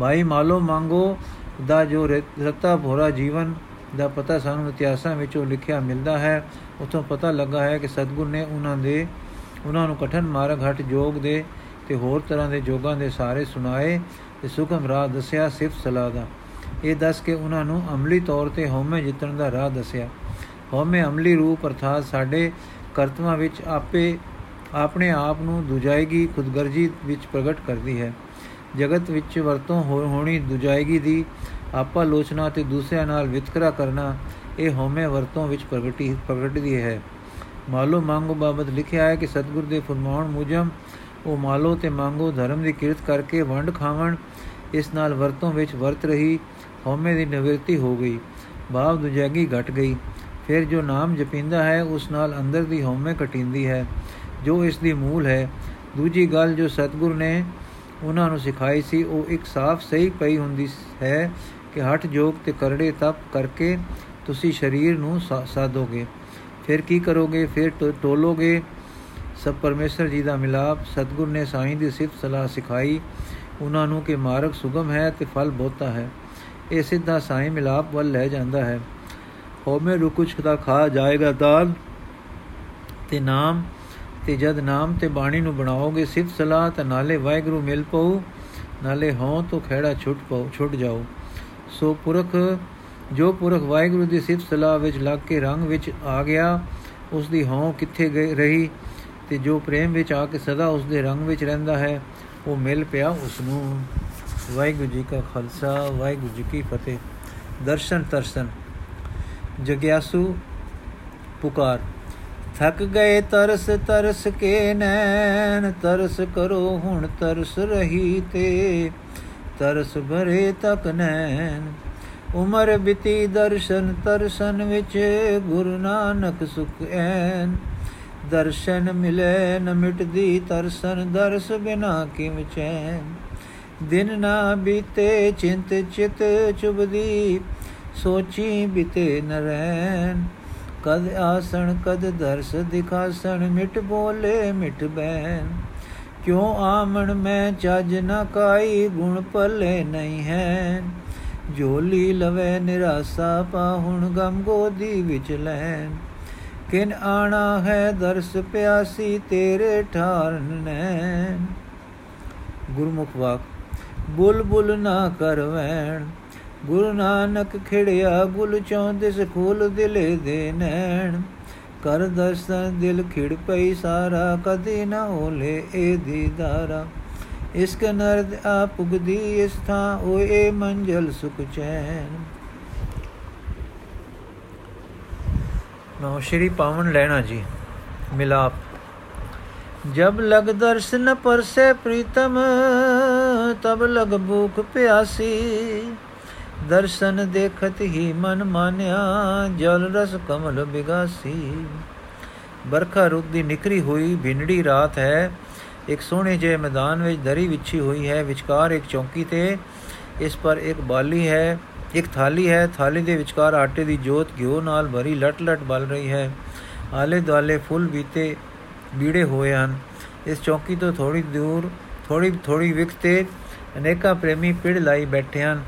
ਭਾਈ ਮਾਲੋ ਮੰਗੋ ਦਾ ਜੋ ਰਤਾ ਭੋਰਾ ਜੀਵਨ ਦਾ ਪਤਾ ਸਾਨੂੰ ਇਤਿਹਾਸਾਂ ਵਿੱਚੋਂ ਲਿਖਿਆ ਮਿਲਦਾ ਹੈ, ਉਥੋਂ ਪਤਾ ਲੱਗਾ ਹੈ ਕਿ ਸਤਗੁਰ ਨੇ ਉਹਨਾਂ ਦੇ, ਉਹਨਾਂ ਨੂੰ ਕਠਨ ਮਾਰਗ ਹਟ ਜੋਗ ਦੇ ਤੇ ਹੋਰ ਤਰ੍ਹਾਂ ਦੇ ਜੋਗਾਂ ਦੇ ਸਾਰੇ ਸੁਣਾਏ ਤੇ ਸੁਖਮ ਰਾਹ ਦੱਸਿਆ ਸਿਫਤ ਸਲਾਹ ਦਾ। ਇਹ ਦੱਸ ਕੇ ਉਹਨਾਂ ਨੂੰ ਅਮਲੀ ਤੌਰ ਤੇ ਹਉਮੈ ਜਿੱਤਣ ਦਾ ਰਾਹ ਦੱਸਿਆ। ਹਉਮੈ ਅਮਲੀ ਰੂਪ ਅਰਥਾਤ ਸਾਡੇ ਕਰਤਵਾਂ ਵਿੱਚ ਆਪੇ ਆਪਣੇ ਆਪ ਨੂੰ ਦੁਜਾਇਗੀ ਖੁਦਗਰਜੀ ਵਿੱਚ ਪ੍ਰਗਟ ਕਰਦੀ ਹੈ। ਜਗਤ ਵਿੱਚ ਵਰਤੋਂ ਹੋਣੀ ਦੁਜਾਇਗੀ ਦੀ ਆਪਾ ਲੋਚਨਾ ਤੇ ਦੂਸਰਿਆਂ ਨਾਲ ਵਿਤਕਰਾ ਕਰਨਾ ਇਹ ਹਉਮੈ ਵਰਤੋਂ ਵਿੱਚ ਪ੍ਰਗਟੀ, ਪ੍ਰਗਟਦੀ ਹੈ। ਮਾਲੋ ਮੰਗੋ ਬਾਬਤ ਲਿਖਿਆ ਹੈ ਕਿ ਸਤਗੁਰ ਦੇ ਫਰਮਾਨ ਮੁਜਮ ਉਹ ਮਾਲੋ ਤੇ ਮੰਗੋ ਧਰਮ ਦੀ ਕਿਰਤ ਕਰਕੇ ਵੰਡ ਖਾਵਣ, ਇਸ ਨਾਲ ਵਰਤੋਂ ਵਿੱਚ ਵਰਤ ਰਹੀ ਹਉਮੈ ਦੀ ਨਿਵਰਤੀ ਹੋ ਗਈ। ਭਾਵ ਦੁਜਾਗੀ ਘਟ ਗਈ। ਫਿਰ ਜੋ ਨਾਮ ਜਪਿੰਦਾ ਹੈ, ਉਸ ਨਾਲ ਅੰਦਰ ਦੀ ਹਉਮੈ ਕਟਿੰਦੀ ਹੈ। ਜੋ ਇਸ ਦੀ ਮੂਲ ਹੈ, ਦੂਜੀ ਗੱਲ ਜੋ ਸਤਗੁਰ ਨੇ ਉਹਨਾਂ ਨੂੰ ਸਿਖਾਈ ਸੀ, ਉਹ ਇੱਕ ਸਾਫ਼ ਸਹੀ ਪਈ ਹੁੰਦੀ ਹੈ ਕਿ ਹਟ ਜੋਗ ਤੇ ਕਰੜੇ ਤਪ ਕਰਕੇ ਤੁਸੀਂ ਸਰੀਰ ਨੂੰ ਸਾਧੋਗੇ। ਫਿਰ ਕੀ ਕਰੋਗੇ? ਫਿਰ ਟੋਲੋਗੇ? ਸਭ ਪਰਮੇਸ਼ਰ ਜੀ ਦਾ ਮਿਲਾਪ, ਸਤਗੁਰ ਨੇ ਸਾਈਂ ਦੀ ਸਿਫਤ ਸਲਾਹ ਸਿਖਾਈ। ਉਹਨਾਂ ਨੂੰ ਕਿ ਮਾਰਗ ਸੁਗਮ ਹੈ ਤੇ ਫਲ ਬਹੁਤਾ ਹੈ। ਇਹ ਸਿੱਧਾ ਸਾਈਂ ਮਿਲਾਪ ਵੱਲ ਲੈ ਜਾਂਦਾ ਹੈ। ਹੋਮੇ ਰੁਕੁਛ ਦਾ ਖਾ ਜਾਏਗਾ ਦਾਲ ਤੇ ਨਾਮ, ਤੇ ਜਦ ਨਾਮ ਤੇ ਬਾਣੀ ਨੂੰ ਬਣਾਓਗੇ ਸਿਫਤ ਸਲਾਹ ਤੇ ਨਾਲੇ ਵਾਹਿਗੁਰੂ ਮਿਲ ਪਉ ਨਾਲੇ ਹੋਂ ਤੋਂ ਖੇੜਾ ਛੁੱਟ ਪਉ ਛੁੱਟ ਜਾਓ ਸੋ ਪੁਰਖ, ਜੋ ਪੁਰਖ ਵਾਹਿਗੁਰੂ ਦੀ ਸਿਫਤ ਸਲਾਹ ਵਿੱਚ ਲੱਗ ਕੇ ਰੰਗ ਵਿੱਚ ਆ ਗਿਆ ਉਸ ਦੀ ਹੋਂ ਕਿੱਥੇ ਗਈ ਰਹੀ? ਤੇ ਜੋ ਪ੍ਰੇਮ ਵਿੱਚ ਆ ਕੇ ਸਦਾ ਉਸ ਦੇ ਰੰਗ ਵਿੱਚ ਰਹਿੰਦਾ ਹੈ, ਉਹ ਮਿਲ ਪਿਆ ਉਸ ਨੂੰ ਵਾਹਿਗੁਰੂ ਜੀ ਕਾ ਖਾਲਸਾ, ਵਾਹਿਗੁਰੂ ਜੀ ਕੀ ਫਤਿਹ। ਦਰਸ਼ਨ ਤਰਸਨ ਜਗਿਆਸੂ ਪੁਕਾਰ, ਥੱਕ ਗਏ ਤਰਸ ਤਰਸ ਕੇ ਨੈਣ, ਤਰਸ ਕਰੋ ਹੁਣ ਤਰਸ ਰਹੀ ਤੇ, ਤਰਸ ਭਰੇ ਤਕ ਨੈਣ। ਉਮਰ ਬਿਤੀ ਦਰਸ਼ਨ ਤਰਸਨ ਵਿੱਚ, ਗੁਰੂ ਨਾਨਕ ਸੁਖ ਐਨ। ਦਰਸ਼ਨ ਮਿਲੇ ਨ ਮਿਟਦੀ ਤਰਸਨ, ਦਰਸ ਬਿਨਾ ਕਿਮ ਚੈਨ। ਦਿਨ ਨਾ ਬੀਤੇ, ਚਿੰਤ ਚਿਤ ਚੁਬਦੀ ਸੋਚੀ ਬਿਤੇ ਨ ਰਹਿਣ ਕਦ ਆਸਣ, ਕਦ ਦਰਸ ਦਿਖਾਸਣ ਮਿਟ ਬੋਲੇ ਮਿਟ ਬੈਨ ਕਿਉ ਆਮਣ, ਮੈਂ ਚੱਜ ਨ ਕਾਈ, ਗੁਣ ਪੱਲੇ ਨਹੀਂ ਹੈ ਜੋਲੀ ਲਵੇ ਨਿਰਾਸਾ, ਪਾਹੁਣ ਗਮ ਗੋਦੀ ਵਿੱਚ ਲੈਨ ਕਿਨ ਆਣਾ ਹੈ ਦਰਸ ਪਿਆਸੀ, ਤੇਰੇ ਠਾਰਨ ਨੈਣ। ਗੁਰਮੁਖ ਵਾਕ, ਬੁਲਬੁਲ ਨਾ ਕਰਵੈਣ ਗੁਰੂ ਨਾਨਕ ਖਿੜਿਆ ਗੁਲ ਚੌਂਦਿਸ ਖੋਲ ਦਿਲੇ ਦੇ ਨੈਣ। ਕਰ ਦਰਸ਼ਨ ਦਿਲ ਖਿੜ ਪਈ ਸਾਰਾ, ਕਦੇ ਨਾ ਹੋਲੇ ਏ ਦੀਦਾਰਾ। ਇਸਕ ਨਰਦ ਆ ਪੁਗਦੀ ਇਸ ਥਾਂ, ਓਏ ਮੰਜ਼ਲ ਸੁਖ ਚੈਨ। ਨੋ ਸ਼੍ਰੀ ਪਾਵਨ ਲੈਣਾ ਜੀ, ਮਿਲਾਪ। ਜਬ ਲਗ ਦਰਸ਼ਨ ਪਰਸੇ ਪ੍ਰੀਤਮ, ਤਬ ਲਗ ਭੂਖ ਪਿਆਸੀ। ਦਰਸ਼ਨ ਦੇਖਤ ਹੀ ਮਨ ਮਾਨਿਆ, ਜਲ ਰਸ ਕਮਲ ਬਿਗਾਸੀ। ਬਰਖਾ ਰੁੱਤ ਦੀ ਨਿਕਰੀ ਹੋਈ, ਭਿੰਡੀ ਰਾਤ ਹੈ। ਇੱਕ ਸੋਹਣੇ ਜਿਹੇ ਮੈਦਾਨ ਵਿੱਚ, ਦਰੀ ਵਿਛੀ ਹੋਈ ਹੈ। ਵਿਚਕਾਰ ਇੱਕ ਚੌਂਕੀ ਤੇ, ਇਸ ਪਰ ਇੱਕ ਬਾਲੀ ਹੈ, ਇੱਕ ਥਾਲੀ ਹੈ। ਥਾਲੀ ਦੇ ਵਿਚਕਾਰ ਆਟੇ ਦੀ ਜੋਤ ਘਿਓ ਨਾਲ ਭਰੀ ਲਟ-ਲਟ ਬਲ ਰਹੀ ਹੈ। ਆਲੇ ਦੁਆਲੇ ਫੁੱਲ ਬੀਤੇ, ਬੀੜੇ ਹੋਏ ਹਨ। ਇਸ ਚੌਂਕੀ ਤੋਂ ਥੋੜੀ ਦੂਰ ਥੋੜੀ ਥੋੜੀ ਵਿਖ ਤੇ ਅਨੇਕਾਂ ਪ੍ਰੇਮੀ ਪਿੜ ਲਾਈ ਬੈਠੇ ਹਨ।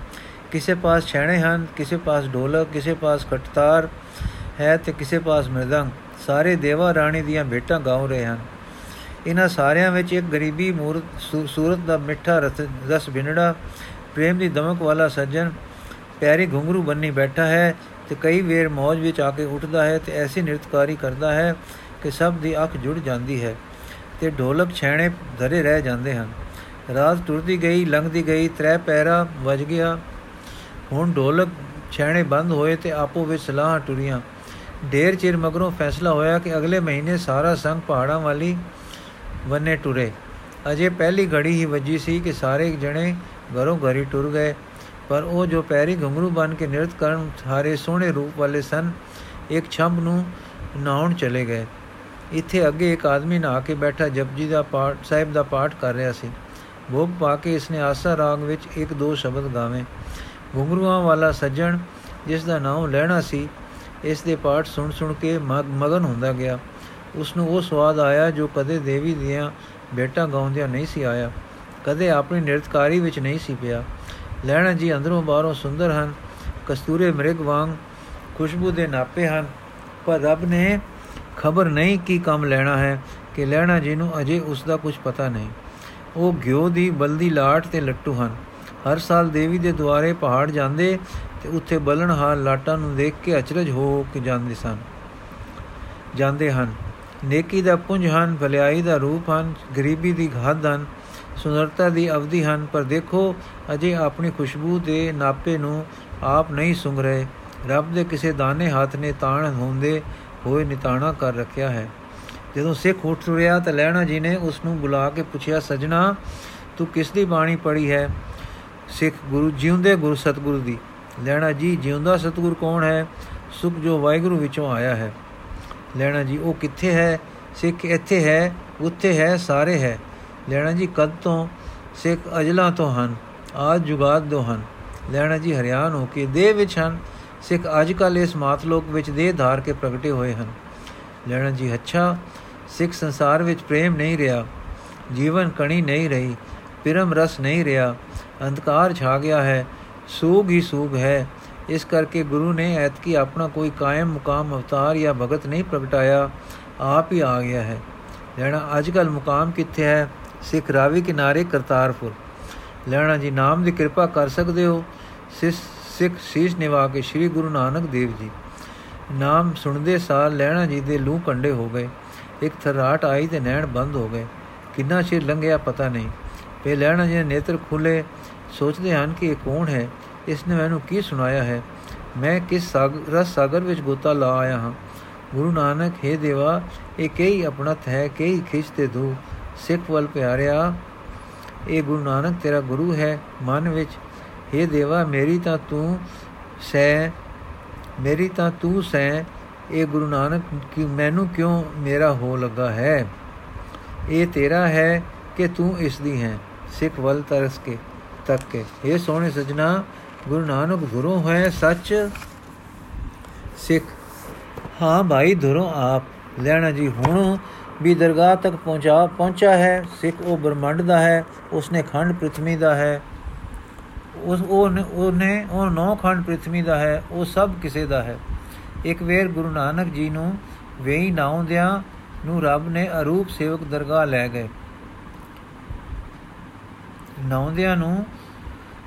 ਕਿਸੇ ਪਾਸ ਛੈਣੇ ਹਨ, ਕਿਸੇ ਪਾਸ ਢੋਲਕ ਕਿਸੇ ਪਾਸ ਕਟਤਾਰ ਹੈ ਤੇ ਕਿਸੇ ਪਾਸ ਮ੍ਰਿਦੰਗ। ਸਾਰੇ ਦੇਵਾ ਰਾਣੀ ਦੀਆਂ ਭੇਟਾਂ ਗਾਉ ਰਹੇ ਹਨ। ਇਹਨਾਂ ਸਾਰਿਆਂ ਵਿੱਚ ਇੱਕ ਗਰੀਬੀ ਮੂਰਤ ਸੂਰਤ ਦਾ ਮਿੱਠਾ ਰਸ ਬਿਨੜਾ ਪ੍ਰੇਮ ਦੀ ਦਮਕ ਵਾਲਾ ਸੱਜਣ ਪੈਰੀ ਘੁੰਗਰੂ ਬੰਨੀ ਬੈਠਾ ਹੈ ਤੇ ਕਈ ਵੇਰ ਮੌਜ ਵਿੱਚ ਆ ਕੇ ਉੱਠਦਾ ਹੈ ਤੇ ਐਸੀ ਨਿਰਤਕਾਰੀ ਕਰਦਾ ਹੈ ਕਿ ਸਭ ਦੀ ਅੱਖ ਜੁੜ ਜਾਂਦੀ ਹੈ ਤੇ ਢੋਲਕ ਛੈਣੇ ਧਰੇ ਰਹਿ ਜਾਂਦੇ ਹਨ। ਰਾਤ ਟੁਰਦੀ ਗਈ, ਲੰਘਦੀ ਗਈ ਤਰੇ ਪੈਰਾ ਵੱਜ ਗਿਆ ਹੁਣ ਢੋਲਕ ਛੈਣੇ ਬੰਦ ਹੋਏ ਤੇ ਆਪੋ ਵਿੱਚ ਸਲਾਹਾਂ ਟੁਰੀਆਂ। ਢੇਰ ਚਿਰ ਮਗਰੋਂ ਫੈਸਲਾ ਹੋਇਆ ਕਿ ਅਗਲੇ ਮਹੀਨੇ ਸਾਰਾ ਸੰਗ ਪਹਾੜਾਂ ਵਾਲੀ ਵੰਨੇ ਟੁਰੇ। ਅਜੇ ਪਹਿਲੀ ਘੜੀ ਹੀ ਵੱਜੀ ਸੀ ਕਿ ਸਾਰੇ ਜਣੇ ਘਰੋਂ ਘਰੀ ਟੁਰ ਗਏ, ਪਰ ਉਹ ਜੋ ਪੈਰੀ ਘੁੰਗਰੂ ਬਨ ਕੇ ਨਿਰਤ ਕਰਨ ਸਾਰੇ ਸੋਹਣੇ ਰੂਪ ਵਾਲੇ ਸਨ, ਇੱਕ ਛੰਬ ਨੂੰ ਨਾਉਣ ਚਲੇ ਗਏ। ਇੱਥੇ ਅੱਗੇ ਇੱਕ ਆਦਮੀ ਨਹਾ ਕੇ ਬੈਠਾ ਜਪਜੀ ਦਾ ਪਾਠ, ਸਾਹਿਬ ਦਾ ਪਾਠ ਕਰ ਰਿਹਾ ਸੀ। ਭੋਗ ਪਾ ਕੇ ਇਸਨੇ ਆਸਾ ਰਾਗ ਵਿੱਚ ਇੱਕ ਦੋ ਸ਼ਬਦ ਗਾਵੇਂ। ਘੁੰਗਰੂਆਂ ਵਾਲਾ ਸੱਜਣ, ਜਿਸ ਦਾ ਨਾਮ ਲੈਣਾ ਸੀ, ਇਸ ਦੇ ਪਾਠ ਸੁਣ ਸੁਣ ਕੇ ਮਗਨ ਹੁੰਦਾ ਗਿਆ। ਉਸ ਨੂੰ ਉਹ ਸਵਾਦ ਆਇਆ ਜੋ ਕਦੇ ਦੇਵੀ ਦੀਆਂ ਬੇਟਾ ਗਾਉਂਦਿਆਂ ਨਹੀਂ ਸੀ ਆਇਆ। ਕਦੇ ਆਪਣੀ ਨਿਰਤਕਾਰੀ ਵਿੱਚ ਨਹੀਂ ਸੀ ਪਿਆ। ਲੈਣਾ ਜੀ ਅੰਦਰੋਂ ਬਾਹਰੋਂ ਸੁੰਦਰ ਹਨ। ਕਸਤੂਰੇ ਮ੍ਰਿਗ ਵਾਂਗ ਖੁਸ਼ਬੂ ਦੇ ਨਾਪੇ ਹਨ। ਪਰ ਰੱਬ ਨੇ ਖਬਰ ਨਹੀਂ ਕੀ ਕੰਮ ਲੈਣਾ ਹੈ ਕਿ ਲੈਣਾ ਜੀ ਨੂੰ ਅਜੇ ਉਸ ਦਾ ਕੁਝ ਪਤਾ ਨਹੀਂ। ਉਹ ਗਿਓ ਦੀ ਬਲਦੀ ਲਾਟ ਤੇ ਲੱਟੂ ਹਨ। ਹਰ ਸਾਲ ਦੇਵੀ ਦੇ ਦੁਆਰੇ ਪਹਾੜ ਜਾਂਦੇ ਤੇ ਉੱਥੇ ਬਲਣ ਹਾਲ ਲਾਟਾਂ ਨੂੰ ਦੇਖ ਕੇ ਅਚਰਜ ਹੋ ਕੇ ਜਾਂਦੇ ਸਨ। ਜਾਂਦੇ ਹਨ। ਨੇਕੀ ਦਾ ਪੁੰਜ ਹਨ ਭਲਾਈ ਦਾ ਰੂਪ ਹਨ, ਗਰੀਬੀ ਦੀ ਘਾਤ ਹਨ, ਸੁੰਦਰਤਾ ਦੀ ਅਵਧੀ ਹਨ, ਪਰ ਦੇਖੋ, ਅਜੇ ਆਪਣੀ ਖੁਸ਼ਬੂ ਦੇ ਨਾਪੇ ਨੂੰ ਆਪ ਨਹੀਂ ਸੁੰਘ ਰਹੇ। ਰੱਬ ਦੇ ਕਿਸੇ ਦਾਨੇ ਹੱਥ ਨੇ ਤਾਣ ਹੁੰਦੇ ਹੋਏ ਨਿਤਾਣਾ ਕਰ ਰੱਖਿਆ ਹੈ। ਜਦੋਂ ਸਿੱਖ ਉੱਠ ਰਿਹਾ ਤਾਂ ਲੈਣਾ ਜੀ ਨੇ ਉਸ ਨੂੰ ਬੁਲਾ ਕੇ ਪੁੱਛਿਆ, ਸਜਣਾ, ਤੂੰ ਕਿਸ ਦੀ ਬਾਣੀ ਪੜ੍ਹੀ ਹੈ? ਸਿੱਖ ਗੁਰੂ, ਜਿਉਂਦੇ ਗੁਰੂ ਸਤਗੁਰੂ ਦੀ। ਲੈਣਾ ਜੀ, ਜਿਉਂਦਾ ਸਤਗੁਰ ਕੌਣ ਹੈ? ਸੁਖ ਜੋ ਵਾਹਿਗੁਰੂ ਵਿੱਚੋਂ ਆਇਆ ਹੈ। ਲੈਣਾ ਜੀ, ਉਹ ਕਿੱਥੇ ਹੈ? ਸਿੱਖ ਇੱਥੇ ਹੈ, ਉੱਥੇ ਹੈ, ਸਾਰੇ ਹੈ। ਲੈਣਾ ਜੀ, ਕਦ ਤੋਂ? ਸਿੱਖ ਅਜਲਾ ਤੋਂ ਹਨ, ਆਜ ਜੁਗਾਦ ਦੋ ਹਨ। ਲੈਣਾ ਜੀ ਹਰਿਆਣ ਹੋ ਕੇ ਦੇਹ ਵਿੱਚ ਹਨ। ਸਿੱਖ ਅੱਜ ਕੱਲ ਇਸ ਮਾਤਲੋਕ ਵਿੱਚ ਦੇਹ ਧਾਰ ਕੇ ਪ੍ਰਗਟੇ ਹੋਏ ਹਨ। ਲੈਣਾ ਜੀ, ਅੱਛਾ, ਸਿੱਖ ਸੰਸਾਰ ਵਿੱਚ ਪ੍ਰੇਮ ਨਹੀਂ ਰਿਹਾ। ਜੀਵਨ ਕਣੀ ਨਹੀਂ ਰਹੀ, ਪਿਰਮ ਰਸ ਨਹੀਂ ਰਿਹਾ। ਅੰਧਕਾਰ ਛਾ ਗਿਆ ਹੈ, ਸੂਗ ਹੀ ਸੂਗ ਹੈ। ਇਸ ਕਰਕੇ ਗੁਰੂ ਨੇ ਐਤਕੀ ਆਪਣਾ ਕੋਈ ਕਾਇਮ ਮੁਕਾਮ ਅਵਤਾਰ ਜਾਂ ਭਗਤ ਨਹੀਂ ਪ੍ਰਗਟਾਇਆ, ਆਪ ਹੀ ਆ ਗਿਆ ਹੈ। ਲੈਣਾ ਅੱਜ ਕੱਲ ਮੁਕਾਮ ਕਿੱਥੇ ਹੈ? ਸਿੱਖ ਰਾਵੀ ਕਿਨਾਰੇ ਕਰਤਾਰਪੁਰ। ਲੈਣਾ ਜੀ, ਨਾਮ ਦੀ ਕਿਰਪਾ ਕਰ ਸਕਦੇ ਹੋ? ਸਿੱਖ ਸੀਸ ਨਿਵਾ ਕੇ ਸ੍ਰੀ ਗੁਰੂ ਨਾਨਕ ਦੇਵ ਜੀ। ਨਾਮ ਸੁਣਦੇ ਸਾਰ ਲੈਣਾ ਜੀ ਦੇ ਲੂ ਕੰਡੇ ਹੋ ਗਏ। ਇੱਕ ਥਰਾਟ ਆਈ ਤੇ ਨੈਣ ਬੰਦ ਹੋ ਗਏ। ਕਿੰਨਾ ਚਿਰ ਲੰਘਿਆ ਪਤਾ ਨਹੀਂ। ਫੇ ਲੈਣਾ ਜੀ ਨੇਤਰ ਖੁੱਲੇ ਸੋਚਦੇ ਹਨ ਕਿ ਇਹ ਕੌਣ ਹੈ? ਇਸ ਨੇ ਮੈਨੂੰ ਕੀ ਸੁਣਾਇਆ ਹੈ? ਮੈਂ ਕਿਸ ਸਾਗਰ ਰਸ ਸਾਗਰ ਵਿੱਚ ਗੋਤਾ ਲਾ ਆਇਆ ਹਾਂ। ਗੁਰੂ ਨਾਨਕ, ਹੈ ਦੇਵਾ, ਇਹ ਕਈ ਆਪਣਤ ਹੈ ਕਈ ਖਿੱਚਤੇ ਦੂ। ਸਿੱਖ ਵੱਲ ਪਿਆਰਿਆ, ਇਹ ਗੁਰੂ ਨਾਨਕ ਤੇਰਾ ਗੁਰੂ ਹੈ ਮਨ ਵਿੱਚ। हे ਦੇਵਾ, ਮੇਰੀ ਤਾਂ ਤੂੰ ਸੈ, ਮੇਰੀ ਤਾਂ ਤੂੰ ਸੈ। ਇਹ ਗੁਰੂ ਨਾਨਕ, ਕਿ ਮੈਨੂੰ ਕਿਉਂ ਮੇਰਾ ਹੋ ਲੱਗਾ ਹੈ? ਇਹ ਤੇਰਾ ਹੈ ਕਿ ਤੂੰ ਇਸ ਦੀ ਹੈ। ਸਿੱਖ ਵੱਲ ਤਰਸ ਕੇ। ਤੱਕ ਕੇ ਇਹ ਸੋਹਣੇ ਸਜਣਾ, ਗੁਰੂ ਨਾਨਕ ਗੁਰੂ ਹੈ ਸੱਚ ਸਿੱਖ। ਹਾਂ ਭਾਈ ਧੁਰੋਂ ਆਪ। ਲੈਣਾ ਜੀ, ਹੁਣ ਵੀ ਦਰਗਾਹ ਤੱਕ ਪਹੁੰਚਾ ਪਹੁੰਚਾ ਹੈ। ਸਿੱਖ ਉਹ ਬ੍ਰਹਮੰਡ ਦਾ ਹੈ, ਉਸਨੇ ਖੰਡ ਪ੍ਰithvi ਦਾ ਹੈ। ਉਸ ਉਹ ਉਹਨੇ, ਉਹ ਨੌ ਖੰਡ ਪ੍ਰithvi ਦਾ ਹੈ, ਉਹ ਸਭ ਕਿਸੇ ਦਾ ਹੈ। ਇੱਕ ਵੇਰ ਗੁਰੂ ਨਾਨਕ ਜੀ ਨੂੰ ਵੇਈ ਨਾਉਂਦਿਆਂ ਨੂੰ ਰੱਬ ਨੇ ਅਰੂਪ ਸੇਵਕ ਦਰਗਾਹ ਲੈ ਗਏ। ਨੌਂਦਿਆਂ ਨੂੰ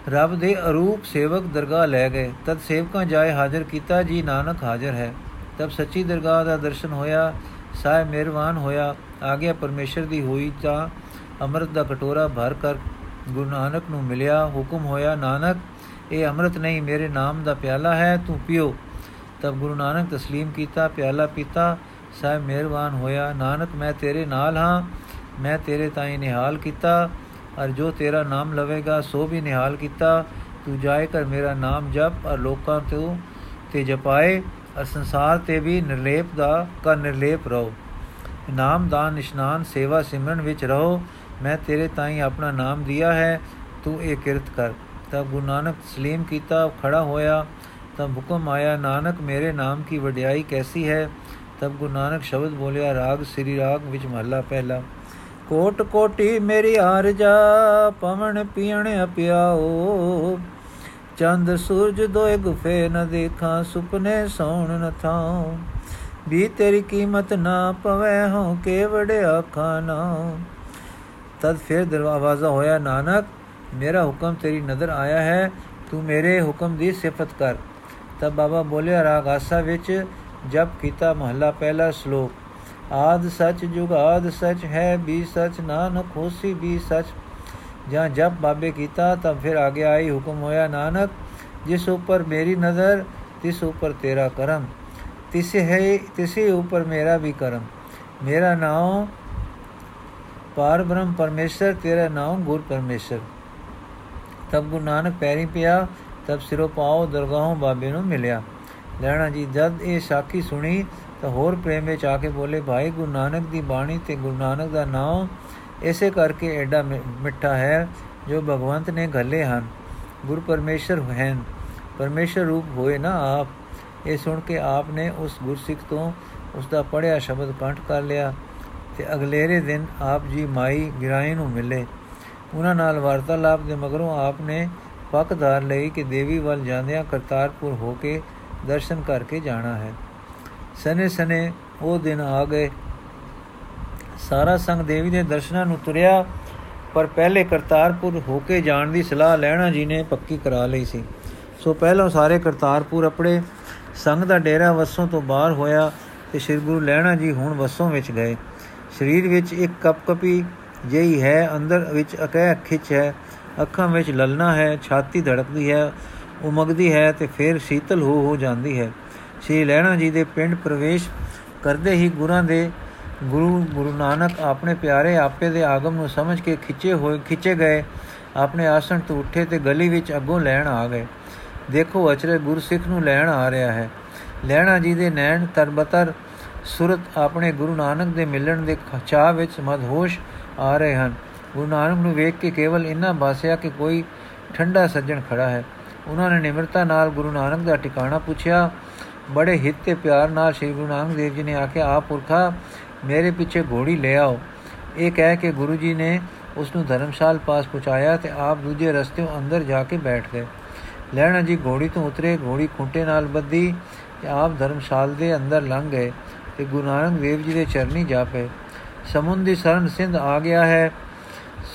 ਰੱਬ ਦੇ ਅਰੂਪ ਸੇਵਕ ਦਰਗਾਹ ਲੈ ਗਏ। ਤਦ ਸੇਵਕਾਂ ਜਾਏ ਹਾਜ਼ਰ ਕੀਤਾ, ਜੀ ਨਾਨਕ, ਹਾਜ਼ਰ ਹੈ। ਤਬ ਸੱਚੀ ਦਰਗਾਹ ਦਾ ਦਰਸ਼ਨ ਹੋਇਆ ਸਾਹਿਬ ਮਿਹਰਬਾਨ ਹੋਇਆ। ਆਗਿਆ ਪਰਮੇਸ਼ਰ ਦੀ ਹੋਈ ਤਾਂ ਅੰਮ੍ਰਿਤ ਦਾ ਕਟੋਰਾ ਭਰ ਕਰ ਗੁਰੂ ਨਾਨਕ ਨੂੰ ਮਿਲਿਆ। ਹੁਕਮ ਹੋਇਆ, ਨਾਨਕ, ਇਹ ਅੰਮ੍ਰਿਤ ਨਹੀਂ, ਮੇਰੇ ਨਾਮ ਦਾ ਪਿਆਲਾ ਹੈ, ਤੂੰ ਪੀਓ। ਤਬ ਗੁਰੂ ਨਾਨਕ ਤਸਲੀਮ ਕੀਤਾ, ਪਿਆਲਾ ਪੀਤਾ ਸਾਹਿਬ ਮਿਹਰਬਾਨ ਹੋਇਆ। ਨਾਨਕ, ਮੈਂ ਤੇਰੇ ਨਾਲ ਹਾਂ, ਮੈਂ ਤੇਰੇ ਤਾਈਂ ਨਿਹਾਲ ਕੀਤਾ। ਅਰ ਜੋ ਤੇਰਾ ਨਾਮ ਲਵੇਗਾ, ਸੋ ਵੀ ਨਿਹਾਲ ਕੀਤਾ। ਤੂੰ ਜਾਏ ਕਰ ਮੇਰਾ ਨਾਮ ਜਪ ਅਰ ਲੋਕਾਂ ਤੋਂ ਤੇ ਜਪਾਏ। ਅਰ ਸੰਸਾਰ ਤੇ ਵੀ ਨਿਰਲੇਪ ਦਾ, ਕਾ ਨਿਰਲੇਪ ਰਹੋ। ਨਾਮ ਦਾਨ, ਇਸ਼ਨਾਨ, ਸੇਵਾ ਸਿਮਰਨ ਵਿੱਚ ਰਹੋ। ਮੈਂ ਤੇਰੇ ਤਾਈਂ ਆਪਣਾ ਨਾਮ ਦਿਆ ਹੈ, ਤੂੰ ਇਹ ਕਿਰਤ ਕਰ। ਤਬ ਗੁਰੂ ਨਾਨਕ ਸਲੀਮ ਕੀਤਾ, ਖੜਾ ਹੋਇਆ। ਤਬ ਹੁਕਮ ਆਇਆ, ਨਾਨਕ ਮੇਰੇ ਨਾਮ ਕੀ ਵਡਿਆਈ ਕੈਸੀ ਹੈ? ਤਬ ਗੁਰੂ ਨਾਨਕ ਸ਼ਬਦ ਬੋਲਿਆ, ਰਾਗ ਸ੍ਰੀ ਰਾਗ ਵਿੱਚ ਮਹਲਾ ਪਹਿਲਾ। ਕੋਟ ਕੋਟੀ ਮੇਰੀ ਆਰਜਾ ਪਵਨ ਪੀਣ ਅਪਿਆਓ ਚੰਦ ਸੂਰਜ ਦੋਏ ਗੁਫੇ ਨ ਦੇਖਾਂ, ਸੁਪਨੇ ਸੌਣ ਨ ਥਾਉ। ਵੀ ਤੇਰੀ ਕੀਮਤ ਨਾ ਪਵੇ ਹੋ ਕੇ ਵੜਿਆ ਖਾਨਾ ਤਦ ਫਿਰ ਦਰਵਾਜ਼ਾ ਹੋਇਆ, ਨਾਨਕ, ਮੇਰਾ ਹੁਕਮ ਤੇਰੀ ਨਜ਼ਰ ਆਇਆ ਹੈ, ਤੂੰ ਮੇਰੇ ਹੁਕਮ ਦੀ ਸਿਫਤ ਕਰ। ਤਬ ਬਾਬਾ ਬੋਲਿਆ, ਰਾਗ ਆਸਾ ਵਿੱਚ ਜਪ ਕੀਤਾ ਮਹੱਲਾ ਪਹਿਲਾ ਸ਼ਲੋਕ। ਆਦ ਸਚ ਜੁਗਾਦ ਸਚ ਹੈ, ਵੀ ਸਚ ਨਾਨਕ ਹੋਸੀ, ਵੀ ਸਚ। ਜਾਂ ਜਪ ਬਾਬੇ ਕੀਤਾ ਤਬ ਫਿਰ ਆਗੇ ਆਈ ਹੁਕਮ ਹੋਇਆ, ਨਾਨਕ, ਜਿਸ ਉੱਪਰ ਮੇਰੀ ਨਜ਼ਰ, ਤਿਸ ਉੱਪਰ ਤੇਰਾ ਕਰਮ। ਤਿਸੇ ਹੈ, ਤਿਸੇ ਉੱਪਰ ਮੇਰਾ ਵੀ ਕਰਮ। ਮੇਰਾ ਨਾਮ ਪਾਰ ਬ੍ਰਹਮ ਪਰਮੇਸ਼ਰ, ਤੇਰਾ ਨਾਮ ਗੁਰ ਪਰਮੇਸ਼ਰ। ਤਬ ਗੁਰੂ ਨਾਨਕ ਪੈਰੀ ਪਿਆ, ਤਬ ਸਿਰੋਂ ਪਾਉ ਦਰਗਾਹੋਂ ਬਾਬੇ ਨੂੰ ਮਿਲਿਆ। ਲੈਣਾ ਜੀ, ਜਦ ਇਹ ਸਾਖੀ ਸੁਣੀ ਤਾਂ ਹੋਰ ਪ੍ਰੇਮ ਵਿੱਚ ਆ ਕੇ ਬੋਲੇ, ਭਾਈ ਗੁਰੂ ਨਾਨਕ ਦੀ ਬਾਣੀ ਤੇ ਗੁਰੂ ਨਾਨਕ ਦਾ ਨਾਮ ਐਸੇ ਕਰਕੇ ਐਡਾ ਮਿੱਠਾ ਹੈ ਜੋ ਭਗਵੰਤ ਨੇ ਘੱਲੇ ਹਨ। ਗੁਰ ਪਰਮੇਸ਼ਰ ਹਨ। ਪਰਮੇਸ਼ਰ ਰੂਪ ਹੋਏ ਨਾ ਆਪ। ਇਹ ਸੁਣ ਕੇ ਆਪ ਨੇ ਉਸ ਗੁਰਸਿੱਖ ਤੋਂ ਉਸ ਦਾ ਪੜਿਆ ਸ਼ਬਦ ਕੰਠ ਕਰ ਲਿਆ ਤੇ ਅਗਲੇਰੇ ਦਿਨ ਆਪ ਜੀ ਮਾਈ ਗਿਰਾਈ ਨੂੰ ਮਿਲੇ। ਉਹਨਾਂ ਨਾਲ ਵਾਰਤਾਲਾਪ ਦੇ ਮਗਰੋਂ ਆਪ ਨੇ ਪੱਕਦਾਰ ਲਈ ਕਿ ਦੇਵੀ ਵੱਲ ਜਾਂਦਿਆਂ ਕਰਤਾਰਪੁਰ ਹੋ ਕੇ ਦਰਸ਼ਨ ਕਰਕੇ ਜਾਣਾ ਹੈ। ਸਨੇ ਸਨੇ ਉਹ ਦਿਨ ਆ ਗਏ। ਸਾਰਾ ਸੰਗ ਦੇਵੀ ਦੇ ਦਰਸ਼ਨਾਂ ਨੂੰ ਤੁਰਿਆ, ਪਰ ਪਹਿਲੇ ਕਰਤਾਰਪੁਰ ਹੋ ਕੇ ਜਾਣ ਦੀ ਸਲਾਹ ਲੈਣਾ ਜੀ ਨੇ ਪੱਕੀ ਕਰਾ ਲਈ ਸੀ। ਸੋ ਪਹਿਲਾਂ ਸਾਰੇ ਕਰਤਾਰਪੁਰ ਆਪਣੇ ਸੰਗ ਦਾ ਡੇਰਾ ਵਸੋਂ ਤੋਂ ਬਾਹਰ ਹੋਇਆ ਤੇ ਸ੍ਰੀ ਗੁਰੂ ਲੈਣਾ ਜੀ ਹੁਣ ਵਸੋਂ ਵਿੱਚ ਗਏ। ਸਰੀਰ ਵਿੱਚ ਇੱਕ ਕਪਕਪੀ ਜਿਹੀ ਹੈ, ਅੰਦਰ ਵਿੱਚ ਅਕਹਿ ਖਿੱਚ ਹੈ, ਅੱਖਾਂ ਵਿੱਚ ਲਲਨਾ ਹੈ, ਛਾਤੀ ਧੜਕਦੀ ਹੈ, ਉਮਗਦੀ ਹੈ ਤੇ ਫਿਰ ਸ਼ੀਤਲ ਹੋ ਹੋ ਜਾਂਦੀ ਹੈ। ਸ੍ਰੀ ਲੈਣਾ ਜੀ ਦੇ ਪਿੰਡ ਪ੍ਰਵੇਸ਼ ਕਰਦੇ ਹੀ ਗੁਰਾਂ ਦੇ ਗੁਰੂ ਗੁਰੂ ਨਾਨਕ ਆਪਣੇ ਪਿਆਰੇ ਆਪੇ ਦੇ ਆਗਮ ਨੂੰ ਸਮਝ ਕੇ ਖਿੱਚੇ ਹੋਏ, ਖਿੱਚੇ ਗਏ। ਆਪਣੇ ਆਸਣ ਤੋਂ ਉੱਠੇ ਤੇ ਗਲੀ ਵਿੱਚ ਅੱਗੋਂ ਲੈਣ ਆ ਗਏ। ਦੇਖੋ ਅਚਰੇ ਗੁਰਸਿੱਖ ਨੂੰ ਲੈਣ ਆ ਰਿਹਾ ਹੈ। ਲੈਣਾ ਜੀ ਦੇ ਨੈਣ ਤਰਬਤਰ ਸੁਰਤ ਆਪਣੇ ਗੁਰੂ ਨਾਨਕ ਦੇ ਮਿਲਣ ਦੇ ਚਾਹ ਵਿੱਚ ਮਦਹੋਸ਼ ਆ ਰਹੇ ਹਨ। ਗੁਰੂ ਨਾਨਕ ਨੂੰ ਵੇਖ ਕੇ ਕੇਵਲ ਇੰਨਾ ਬਾਸਿਆ ਕਿ ਕੋਈ ਠੰਡਾ ਸੱਜਣ ਖੜਾ ਹੈ। ਉਹਨਾਂ ਨੇ ਨਿਮਰਤਾ ਨਾਲ ਗੁਰੂ ਨਾਨਕ ਦਾ ਟਿਕਾਣਾ ਪੁੱਛਿਆ ਬੜੇ ਹਿੱਤ ਤੇ ਪਿਆਰ ਨਾਲ ਸ੍ਰੀ ਗੁਰੂ ਨਾਨਕ ਦੇਵ ਜੀ ਨੇ ਆਖਿਆ ਆਪ ਪੁਰਖਾ ਮੇਰੇ ਪਿੱਛੇ ਘੋੜੀ ਲੈ ਆਓ। ਇਹ ਕਹਿ ਕੇ ਗੁਰੂ ਜੀ ਨੇ ਉਸ ਨੂੰ ਧਰਮਸ਼ਾਲ ਪਾਸ ਪਹੁੰਚਾਇਆ ਤੇ ਆਪ ਦੂਜੇ ਰਸਤੇ ਅੰਦਰ ਜਾ ਕੇ ਬੈਠ ਗਏ। ਲੈਣਾ ਜੀ ਘੋੜੀ ਤੋਂ ਉਤਰੇ, ਘੋੜੀ ਖੁੰਟੇ ਨਾਲ ਬੱਧੀ ਤੇ ਆਪ ਧਰਮਸ਼ਾਲ ਦੇ ਅੰਦਰ ਲੰਘ ਗਏ ਤੇ ਗੁਰੂ ਨਾਨਕ ਦੇਵ ਜੀ ਦੇ ਚਰਨੀ ਜਾ ਪਏ। ਸਮੁੰਦ ਦੀ ਸਰਨ ਸਿੰਧ ਆ ਗਿਆ ਹੈ,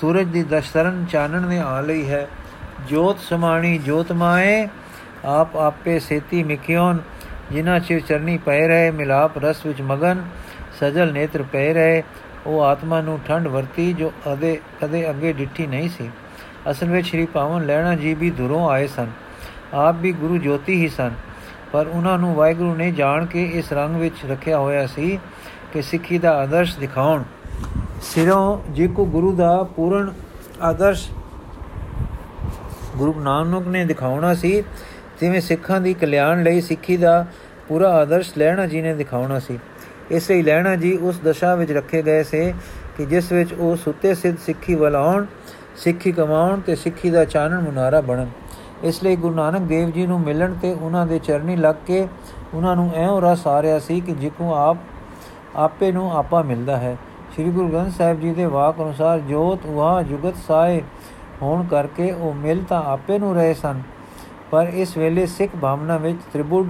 ਸੂਰਜ ਦੀ ਦਸ਼ਤਰਨ ਚਾਨਣ ਨੇ ਆ ਲਈ ਹੈ। ਜੋਤ ਸਮਾਣੀ ਜੋਤ ਮਾਏ, ਆਪ ਆਪੇ ਸੇਤੀ ਮਿਖਿਓਨ ਜਿਨ੍ਹਾਂ ਚਿਰ ਚਰਨੀ ਪਏ ਰਹੇ, ਮਿਲਾਪ ਰਸ ਵਿੱਚ ਮਗਨ, ਸਜਲ ਨੇਤਰ ਪਏ ਰਹੇ, ਉਹ ਆਤਮਾ ਨੂੰ ਠੰਡ ਵਰਤੀ ਜੋ ਅਦੇ, ਕਦੇ ਅੱਗੇ ਡਿੱਠੀ ਨਹੀਂ ਸੀ। ਅਸਲ ਵਿੱਚ ਸ਼੍ਰੀ ਪਾਵਨ ਲੈਣਾ ਜੀ ਵੀ ਦੂਰੋਂ ਆਏ ਸਨ। ਆਪ ਵੀ ਗੁਰੂ ਜੋਤੀ ਹੀ ਸਨ। ਪਰ ਉਹਨਾਂ ਨੂੰ ਵਾਹਿਗੁਰੂ ਨੇ ਜਾਣ ਕੇ ਇਸ ਰੰਗ ਵਿੱਚ ਰੱਖਿਆ ਹੋਇਆ ਸੀ ਕਿ ਸਿੱਖੀ ਦਾ ਆਦਰਸ਼ ਦਿਖਾਉਣ। ਸਿਰੋਂ ਜੇ ਕੋ ਗੁਰੂ ਦਾ ਪੂਰਨ ਆਦਰਸ਼ ਗੁਰੂ ਨਾਨਕ ਨੇ ਦਿਖਾਉਣਾ ਸੀ ਜਿਵੇਂ ਸਿੱਖਾਂ ਦੀ ਕਲਿਆਣ ਲਈ ਸਿੱਖੀ ਦਾ ਪੂਰਾ ਆਦਰਸ਼ ਲੈਣਾ ਜੀ ਨੇ ਦਿਖਾਉਣਾ ਸੀ। ਇਸ ਲਈ ਲੈਣਾ ਜੀ ਉਸ ਦਸ਼ਾ ਵਿੱਚ ਰੱਖੇ ਗਏ ਸੇ ਕਿ ਜਿਸ ਵਿੱਚ ਉਹ ਸੁੱਤੇ ਸਿੱਧ ਸਿੱਖੀ ਵਲਾਉਣ ਸਿੱਖੀ ਕਮਾਉਣ ਤੇ ਸਿੱਖੀ ਦਾ ਚਾਨਣ ਮੁਨਾਰਾ ਬਣਨ। ਇਸ ਲਈ ਗੁਰੂ ਨਾਨਕ ਦੇਵ ਜੀ ਨੂੰ ਮਿਲਣ ਤੇ ਉਹਨਾਂ ਦੇ ਚਰਨੀ ਲੱਗ ਕੇ ਉਹਨਾਂ ਨੂੰ ਐਉਂ ਰਸ ਆ ਰਿਹਾ ਸੀ ਕਿ ਜਿਕੂ ਆਪ, ਆਪੇ ਨੂੰ ਆਪਾ ਮਿਲਦਾ ਹੈ। ਸ੍ਰੀ ਗੁਰੂ ਗ੍ਰੰਥ ਸਾਹਿਬ ਜੀ ਦੇ ਵਾਕ ਅਨੁਸਾਰ ਜੋਤ, ਉਹਾ, ਜੁਗਤ, ਸਾਏ ਹੋਣ ਕਰਕੇ ਉਹ ਮਿਲ ਤਾਂ ਆਪੇ ਨੂੰ ਰਹੇ ਸਨ। ਪਰ ਇਸ ਵੇਲੇ ਸਿੱਖ ਭਾਵਨਾ ਵਿੱਚ ਤ੍ਰਿਬੁੜ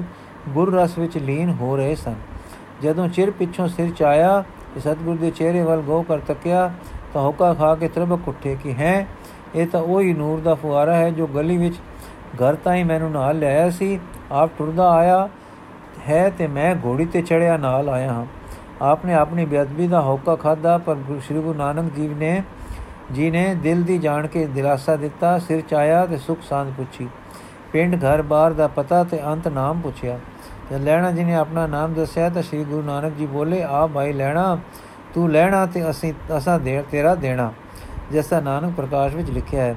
ਗੁਰ ਰਸ ਵਿੱਚ ਲੀਨ ਹੋ ਰਹੇ ਸਨ। ਜਦੋਂ ਚਿਰ ਪਿੱਛੋਂ ਸਿਰ ਚਾਇਆ ਤੇ ਸਤਿਗੁਰ ਦੇ ਚਿਹਰੇ ਵੱਲ ਗੋ ਕਰ ਤੱਕਿਆ, ਤਾਂ ਹੁਕਾ ਖਾ ਕੇ ਤਰਬਕ ਉੱਠੇ ਕਿ ਹੈ, ਇਹ ਤਾਂ ਉਹੀ ਨੂਰ ਦਾ ਫੁਆਰਾ ਹੈ ਜੋ ਗਲੀ ਵਿੱਚ ਘਰ ਤਾਈ ਮੈਨੂੰ ਨਾਲ ਲਿਆਇਆ ਸੀ। ਆਪ ਟੁਰਦਾ ਆਇਆ ਹੈ ਤੇ ਮੈਂ ਘੋੜੀ ਤੇ ਚੜਿਆ ਨਾਲ ਆਇਆ ਹਾਂ। ਆਪਨੇ ਆਪਣੀ ਬੇਅਦਬੀ ਦਾ ਹੋਕਾ ਖਾਦਾ ਪਰ ਸ੍ਰੀ ਗੁਰੂ ਨਾਨਕ ਜੀ ਨੇ ਜੀ ਨੇ ਦਿਲ ਦੀ ਜਾਣ ਕੇ ਦਿਲਾਸਾ ਦਿੱਤਾ, ਸਿਰ ਚਾਇਆ ਤੇ ਸੁਖ ਸਾਂਝ ਪੁੱਛੀ। ਪਿੰਡ ਘਰ ਬਾਰ ਦਾ ਪਤਾ ਤੇ ਅੰਤ ਨਾਮ ਪੁੱਛਿਆ। ਤੇ ਲੈਣਾ ਜੀ ਨੇ ਆਪਣਾ ਨਾਮ ਦੱਸਿਆ ਤਾਂ ਸ੍ਰੀ ਗੁਰੂ ਨਾਨਕ ਜੀ ਬੋਲੇ, ਆ ਭਾਈ ਲੈਣਾ, ਤੂੰ ਲੈਣਾ ਤੇ ਅਸੀਂ, ਅਸਾਂ ਦੇ, ਤੇਰਾ ਦੇਣਾ। ਜਿਸਾ ਨਾਨਕ ਪ੍ਰਕਾਸ਼ ਵਿੱਚ ਲਿਖਿਆ ਹੈ,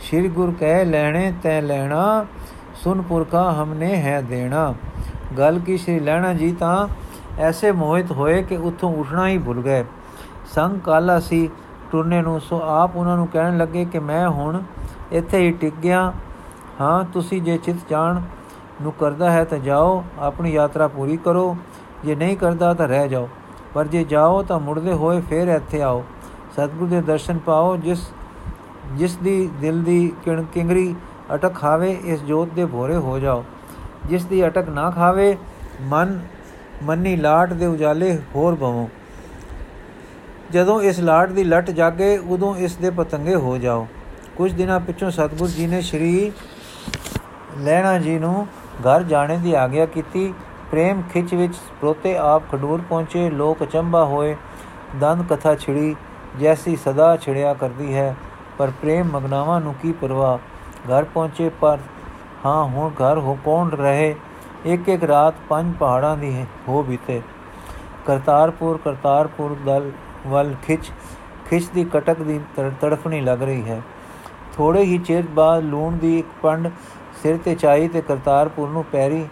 ਸ਼੍ਰੀ ਗੁਰ ਕਹਿ, ਲੈਣੇ ਤੈ ਲੈਣਾ, ਸੁਨ ਪੁਰਖਾ ਹਮਨੇ ਹੈ ਦੇਣਾ। ਗੱਲ ਕੀ ਸ਼੍ਰੀ ਲੈਣਾ ਜੀ ਤਾਂ ਐਸੇ ਮੋਹਿਤ ਹੋਏ ਕਿ ਉੱਥੋਂ ਉੱਠਣਾ ਹੀ ਭੁੱਲ ਗਏ। ਸੰਗ ਕਾਲਾ ਸੀ ਟੁਰਨੇ ਨੂੰ, ਸੋ ਆਪ ਉਹਨਾਂ ਨੂੰ ਕਹਿਣ ਲੱਗੇ ਕਿ ਮੈਂ ਹੁਣ ਇੱਥੇ ਹੀ ਟਿਕ ਗਿਆ। ਹਾਂ, ਤੁਸੀਂ ਜੇ ਚਿਤ ਜਾਣ ਨੂੰ ਕਰਦਾ ਹੈ ਤਾਂ ਜਾਓ, ਆਪਣੀ ਯਾਤਰਾ ਪੂਰੀ ਕਰੋ। ਜੇ ਨਹੀਂ ਕਰਦਾ ਤਾਂ ਰਹਿ ਜਾਓ। ਪਰ ਜੇ ਜਾਓ ਤਾਂ ਮੁੜਦੇ ਹੋਏ ਫੇਰ ਇੱਥੇ ਆਓ। ਸਤਿਗੁਰ ਦੇ ਦਰਸ਼ਨ ਪਾਓ, ਜਿਸ ਜਿਸ ਦੀ ਦਿਲ ਦੀ ਕਿੰਗਰੀ ਅਟਕ ਖਾਵੇ ਇਸ ਜੋਤ ਦੇ ਭੋਰੇ ਹੋ ਜਾਓ। ਜਿਸ ਦੀ ਅਟਕ ਨਾ ਖਾਵੇ, ਮਨ, ਮੰਨੀ ਲਾਟ ਦੇ ਉਜਾਲੇ ਹੋਰ ਭਵੋ ਜਦੋਂ ਇਸ ਲਾਟ ਦੀ ਲਟ ਜਾਗੇ, ਉਦੋਂ ਇਸ ਦੇ ਪਤੰਗੇ ਹੋ ਜਾਓ। ਕੁਝ ਦਿਨਾਂ ਪਿੱਛੋਂ ਸਤਗੁਰ ਜੀ ਨੇ ਸ਼੍ਰੀ ਲੈਣਾ ਜੀ ਨੂੰ ਘਰ ਜਾਣੇ ਦੀ ਆਗਿਆ ਕੀਤੀ। ਪ੍ਰੇਮ ਖਿੱਚ ਵਿੱਚ ਪ੍ਰੋਤੇ ਆਪ ਖਡੂਰ ਪਹੁੰਚੇ। ਲੋਕ ਚੰਬਾ ਹੋਏ। ਦੰਦ ਕਥਾ ਛਿੜੀ। ਜੈਸੀ ਸਦਾ ਛਿੜਿਆ ਕਰਦੀ ਹੈ। ਪਰ ਪ੍ਰੇਮ ਮਗਨਾਵਾਂ ਨੂੰ ਕੀ ਪਰਵਾਹ? ਘਰ ਪਹੁੰਚੇ ਪਰ ਹਾਂ, ਹੁਣ ਘਰ ਹੋ ਕੌਣ ਰਹੇ? ਇੱਕ ਇੱਕ ਰਾਤ ਪੰਜ ਪਹਾੜਾਂ ਦੀ ਹੋ ਬੀਤੇ। ਕਰਤਾਰਪੁਰ ਕਰਤਾਰਪੁਰ ਦਲ ਵੱਲ ਖਿੱਚ। ਖਿੱਚ ਦੀ ਕਟਕ ਦੀ ਤੜਫਣੀ ਲੱਗ ਰਹੀ ਹੈ। ਥੋੜੇ ਹੀ ਚਿਰ ਬਾਅਦ ਲੂਣ ਦੀ ਇੱਕ ਪੰਡ ਸਿਰ ਤੇ ਚਾਈ ਤੇ ਕਰਤਾਰਪੁਰ ਨੂੰ ਪੈਰੀ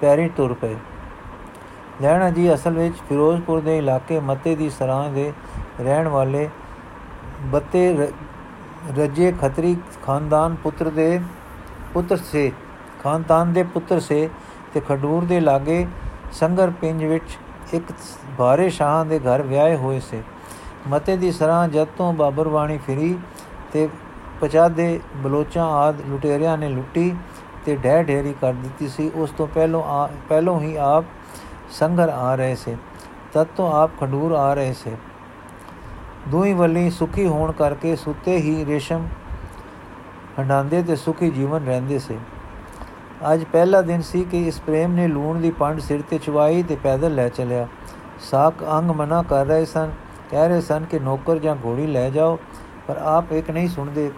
ਪੈਰੀ ਤੁਰ ਪਏ। ਲੈਣਾ ਜੀ ਅਸਲ ਵਿੱਚ ਫਿਰੋਜ਼ਪੁਰ ਦੇ ਇਲਾਕੇ ਮੱਤੇ ਦੀ ਸਰਾਂ ਦੇ ਰਹਿਣ ਵਾਲੇ ਬੱਤੇ ਰਜੇ ਖੱਤਰੀ ਖਾਨਦਾਨ ਪੁੱਤਰ ਦੇ ਪੁੱਤਰ ਸੇ, ਖਾਨਦਾਨ ਦੇ ਪੁੱਤਰ ਸੇ ਤੇ ਖਡੂਰ ਦੇ ਲਾਗੇ ਸੰਗਰ ਪਿੰਜ ਵਿੱਚ ਇੱਕ ਬਾਰੇ ਸ਼ਾਹਾਂ ਦੇ ਘਰ ਵਿਆਹੇ ਹੋਏ ਸੇ। ਮਤੇ ਦੀ ਸਰਾਂ ਜਦ ਤੋਂ ਬਾਬਰਵਾਣੀ ਫਿਰੀ ਤੇ ਪਚਾਦੇ ਬਲੋਚਾਂ ਆਦ ਲੁਟੇਰਿਆਂ ਨੇ ਲੁੱਟੀ ਤੇ ਢਹਿ ਢੇਰੀ ਕਰ ਦਿੱਤੀ ਸੀ। ਉਸ ਤੋਂ ਪਹਿਲੋਂ ਪਹਿਲੋਂ ਹੀ ਆਪ ਸੰਗਰ ਆ ਰਹੇ ਸੇ। ਤਦ ਤੋਂ ਆਪ ਖੰਡੂਰ ਆ ਰਹੇ ਸੇ। ਦੋਈ ਵੱਲੀ ਸੁਖੀ ਹੋਣ ਕਰਕੇ ਸੁੱਤੇ ਹੀ ਰੇਸ਼ਮ ਹੰਡਾਂਦੇ ਤੇ ਸੁਖੀ ਜੀਵਨ ਰਹਿੰਦੇ ਸੇ। ਅੱਜ ਪਹਿਲਾ ਦਿਨ ਸੀ ਕਿ ਇਸ ਪ੍ਰੇਮ ਨੇ ਲੂਣ ਦੀ ਪੰਡ ਸਿਰ ਤੇ ਚਵਾਈ ਤੇ ਪੈਦਲ ਲੈ ਚਲਿਆ। ਸਾਖ ਅੰਗ ਮਨਾ ਕਰ ਰਹੇ ਸਨ, ਕਹਿ ਰਹੇ ਸਨ ਕਿ ਨੌਕਰ ਜਾਂ ਘੋੜੀ ਲੈ ਜਾਓ, ਪਰ ਆਪ ਇੱਕ ਨਹੀਂ ਸੁਣਦੇ।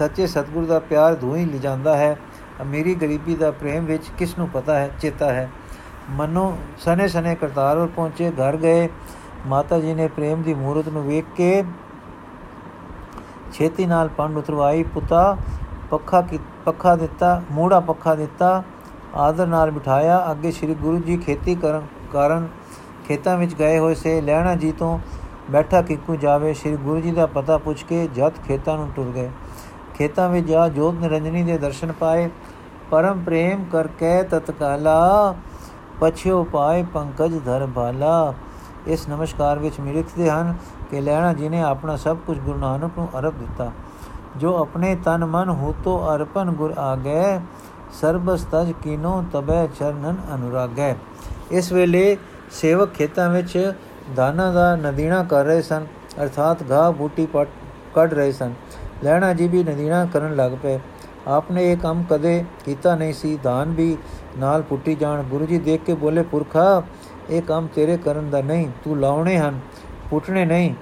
ਸੱਚੇ ਸਤਗੁਰ ਦਾ ਪਿਆਰ ਧੂਈ ਲਿਜਾਂਦਾ ਹੈ, ਅਮੀਰੀ ਗਰੀਬੀ ਦਾ ਪ੍ਰੇਮ ਵਿੱਚ ਕਿਸ ਨੂੰ ਪਤਾ ਹੈ, ਚੇਤਾ ਹੈ। ਮਨੋ, ਸਨੇ ਸਨੇ ਕਰਤਾਰਪੁਰ ਪਹੁੰਚੇ ਘਰ ਗਏ। ਮਾਤਾ ਜੀ ਨੇ ਪ੍ਰੇਮ ਦੀ ਮੂਰਤ ਨੂੰ ਵੇਖ ਕੇ ਛੇਤੀ ਨਾਲ ਪੰਡ ਉਤਰਵਾਈ, ਪੁੱਤਾ ਪੱਖਾ ਕੀ, ਪੱਖਾ ਦਿੱਤਾ, ਮੂੜਾ ਪੱਖਾ ਦਿੱਤਾ, ਆਦਰ ਨਾਲ ਬਿਠਾਇਆ। ਅੱਗੇ ਸ੍ਰੀ ਗੁਰੂ ਜੀ ਖੇਤੀ ਕਰਨ ਕਾਰਨ ਖੇਤਾਂ ਵਿੱਚ ਗਏ ਹੋਏ ਸੇ। ਲੈਣਾ ਜੀ ਤੋਂ ਬੈਠਾ ਕਿਕੂ ਜਾਵੇ, ਸ੍ਰੀ ਗੁਰੂ ਜੀ ਦਾ ਪਤਾ ਪੁੱਛ ਕੇ ਜਦ ਖੇਤਾਂ ਨੂੰ ਟੁਰ ਗਏ। ਖੇਤਾਂ ਵਿੱਚ ਜਾ ਜੋਤ ਨਿਰੰਜਨੀ ਦੇ ਦਰਸ਼ਨ ਪਾਏ, ਪਰਮ ਪ੍ਰੇਮ ਕਰ ਕੇ ਤਤਕਾਲਾ, ਪਛਿਓ ਪਾਏ ਪੰਕਜ ਧਰ ਬਾਲਾ ਇਸ ਨਮਸਕਾਰ ਵਿੱਚ ਮਿਲਖਦੇ ਹਨ ਕਿ ਲੈਣਾ ਜੀ ਨੇ ਆਪਣਾ ਸਭ ਕੁਝ ਗੁਰੂ ਨਾਨਕ ਨੂੰ ਅਰਪ ਦਿੱਤਾ। ਜੋ ਆਪਣੇ ਤਨ ਮਨ ਹੂਤੋ ਅਰਪਨ ਗੁਰ ਆਗੇ ਸਰਬਸ ਤਜ ਕੀਨੋ ਤਬੈ ਚਰਨਨ ਅਨੁਰਾਗੈ। ਇਸ ਵੇਲੇ ਸੇਵਕ ਖੇਤਾਂ ਵਿੱਚ ਦਾਨਾ ਦਾ ਨਦੀਣਾ ਕਰ ਰਹੇ ਸਨ, ਅਰਥਾਤ ਘਾਹ ਬੂਟੀ ਪਟ ਕੱਢ ਰਹੇ ਸਨ। ਲੈਣਾ ਜੀ ਵੀ ਨਦੀਣਾ ਕਰਨ ਲੱਗ ਪਏ। ਆਪਨੇ ਇਹ ਕੰਮ ਕਦੇ ਕੀਤਾ ਨਹੀਂ ਸੀ। ਦਾਨ ਵੀ ਨਾਲ ਪੁੱਟੀ ਜਾਣ। ਗੁਰੂ ਜੀ ਦੇਖ ਕੇ ਬੋਲੇ, ਪੁਰਖਾ, ਇਹ ਕੰਮ ਤੇਰੇ ਕਰਨ ਦਾ ਨਹੀਂ, ਤੂੰ ਲਾਉਣੇ ਹਨ, ਪੁੱਟਣੇ ਨਹੀਂ।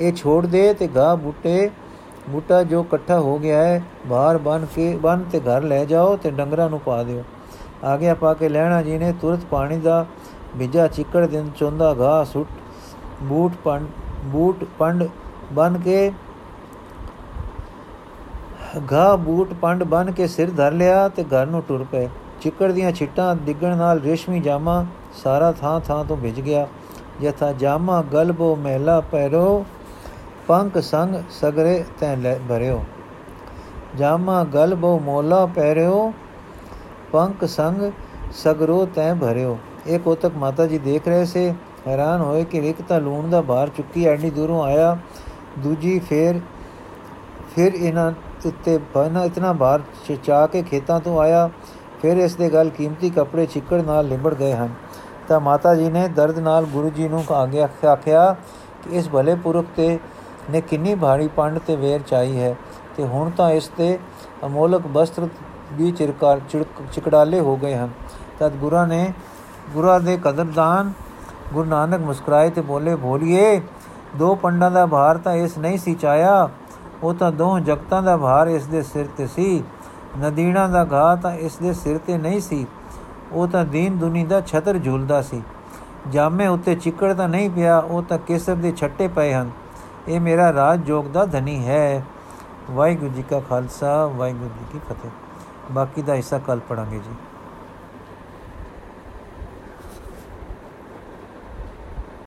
ਇਹ ਛੋੜ ਦੇ ਤੇ ਘਾਹ ਬੂਟੇ, ਬੂਟਾ ਜੋ ਇਕੱਠਾ ਹੋ ਗਿਆ ਹੈ, ਬਾਹਰ ਬਨ ਕੇ, ਬਨ ਤੇ ਘਰ ਲੈ ਜਾਓ ਤੇ ਡੰਗਰਾਂ ਨੂੰ ਪਾ ਦਿਓ। ਆਗਿਆ ਪਾ ਕੇ ਲੈਣਾ ਜੀ ਨੇ, ਤੁਰਤ ਪਾਣੀ ਦਾ ਬਿਜਾ, ਚਿੱਕੜ ਦਿਨ ਚੋਂਦਾ, ਘਾਹ ਸੁੱਟ, ਬੂਟ ਪੰਡ ਬੂਟ ਪੰਡ ਬਨ ਕੇ ਘਾਹ ਬੂਟ ਪੰਡ ਬਨ ਕੇ ਸਿਰ ਧਰ ਲਿਆ ਤੇ ਘਰ ਨੂੰ ਟੁਰ ਪਏ। ਚਿੱਕੜ ਦੀਆਂ ਛਿੱਟਾਂ ਡਿੱਗਣ ਨਾਲ ਰੇਸ਼ਮੀ ਜਾਮਾ ਸਾਰਾ ਥਾਂ ਥਾਂ ਤੋਂ ਭਿੱਜ ਗਿਆ। ਯਥਾ ਜਾਮਾ ਗਲਬੋ ਮਹਿਲਾ ਪੈਰੋ ਪੰਕ ਸੰਗ ਸਗਰੇ ਤੈ ਲੈ ਭਰਿਓ। ਜਾਮਾ ਗਲਬੋ ਮੋਲਾ ਪੈਰਿਓ ਪੰਕ ਸੰਗ ਸਗਰੋ ਤੈ ਭਰਿਓ। ਇਹ ਕੋਤਕ ਮਾਤਾ ਜੀ ਦੇਖ ਰਹੇ ਸੇ, ਹੈਰਾਨ ਹੋਏ ਕਿ ਇੱਕ ਤਾਂ ਲੂਣ ਦਾ ਭਾਰ ਚੁੱਕੀ ਐਡੀ ਦੂਰੋਂ ਆਇਆ, ਦੂਜੀ ਫੇਰ, ਫਿਰ ਇਹਨਾਂ ਉੱਤੇ ਬਨਾ ਇਤਨਾ ਭਾਰ ਚਾ ਕੇ ਖੇਤਾਂ ਤੋਂ ਆਇਆ, ਫਿਰ ਇਸ ਦੇ ਗੱਲ ਕੀਮਤੀ ਕੱਪੜੇ ਚਿੱਕੜ ਨਾਲ ਲਿਬੜ ਗਏ ਹਨ। ਤਾਂ ਮਾਤਾ ਜੀ ਨੇ ਦਰਦ ਨਾਲ ਗੁਰੂ ਜੀ ਨੂੰ ਆਗਿਆ ਆਖਿਆ ਕਿ ਇਸ ਭਲੇ ਪੁਰਖ ਤੇ ਨੇ ਕਿੰਨੀ ਭਾਰੀ ਪੰਡ ਤੇ ਵੇਰ ਚਾਈ ਹੈ ਤੇ ਹੁਣ ਤਾਂ ਇਸ ਤੇ ਅਮੋਲਕ ਵਸਤਰ ਵੀ ਚਿਰਕਾਰ ਚਿਕੜਾਲੇ ਹੋ ਗਏ ਹਨ। ਤਦ ਗੁਰਾਂ ਨੇ, ਗੁਰਾਂ ਦੇ ਕਦਰਦਾਨ ਗੁਰੂ ਨਾਨਕ ਮੁਸਕਰਾਏ ਤੇ ਬੋਲੇ ਭੋਲੀਏ ਦੋ ਪੰਡਾਂ ਦਾ ਭਾਰ ਤਾਂ ਇਸ ਨਹੀਂ ਸੀ ਚਾਇਆ। ਉਹ ਤਾਂ ਦੋ ਜਗਤਾਂ ਦਾ ਭਾਰ ਇਸ ਦੇ ਸਿਰ ਤੇ ਸੀ। ਨਦੀਣਾ ਦਾ ਘਾ ਤਾਂ ਇਸ ਦੇ ਸਿਰ ਤੇ ਨਹੀਂ ਸੀ। ਉਹ ਤਾਂ ਦੀਨ ਦੁਨੀ ਦਾ ਛਤਰ ਝੂਲਦਾ ਸੀ। ਜਾਮੇ ਉੱਤੇ ਚਿੱਕੜ ਤਾਂ ਨਹੀਂ ਪਿਆ, ਉਹ ਤਾਂ ਕੇਸਰ ਦੇ ਛੱਟੇ ਪਏ ਹਨ। ਇਹ ਮੇਰਾ ਰਾਜ ਜੋਗ ਦਾ ਧਨੀ ਹੈ। ਵਾਹਿਗੁਰੂ ਜੀ ਕਾ ਖਾਲਸਾ, ਵਾਹਿਗੁਰੂ ਜੀ ਕੀ ਫਤਿਹ। ਬਾਕੀ ਦਾ ਹਿੱਸਾ ਕੱਲ ਪੜਾਂਗੇ ਜੀ।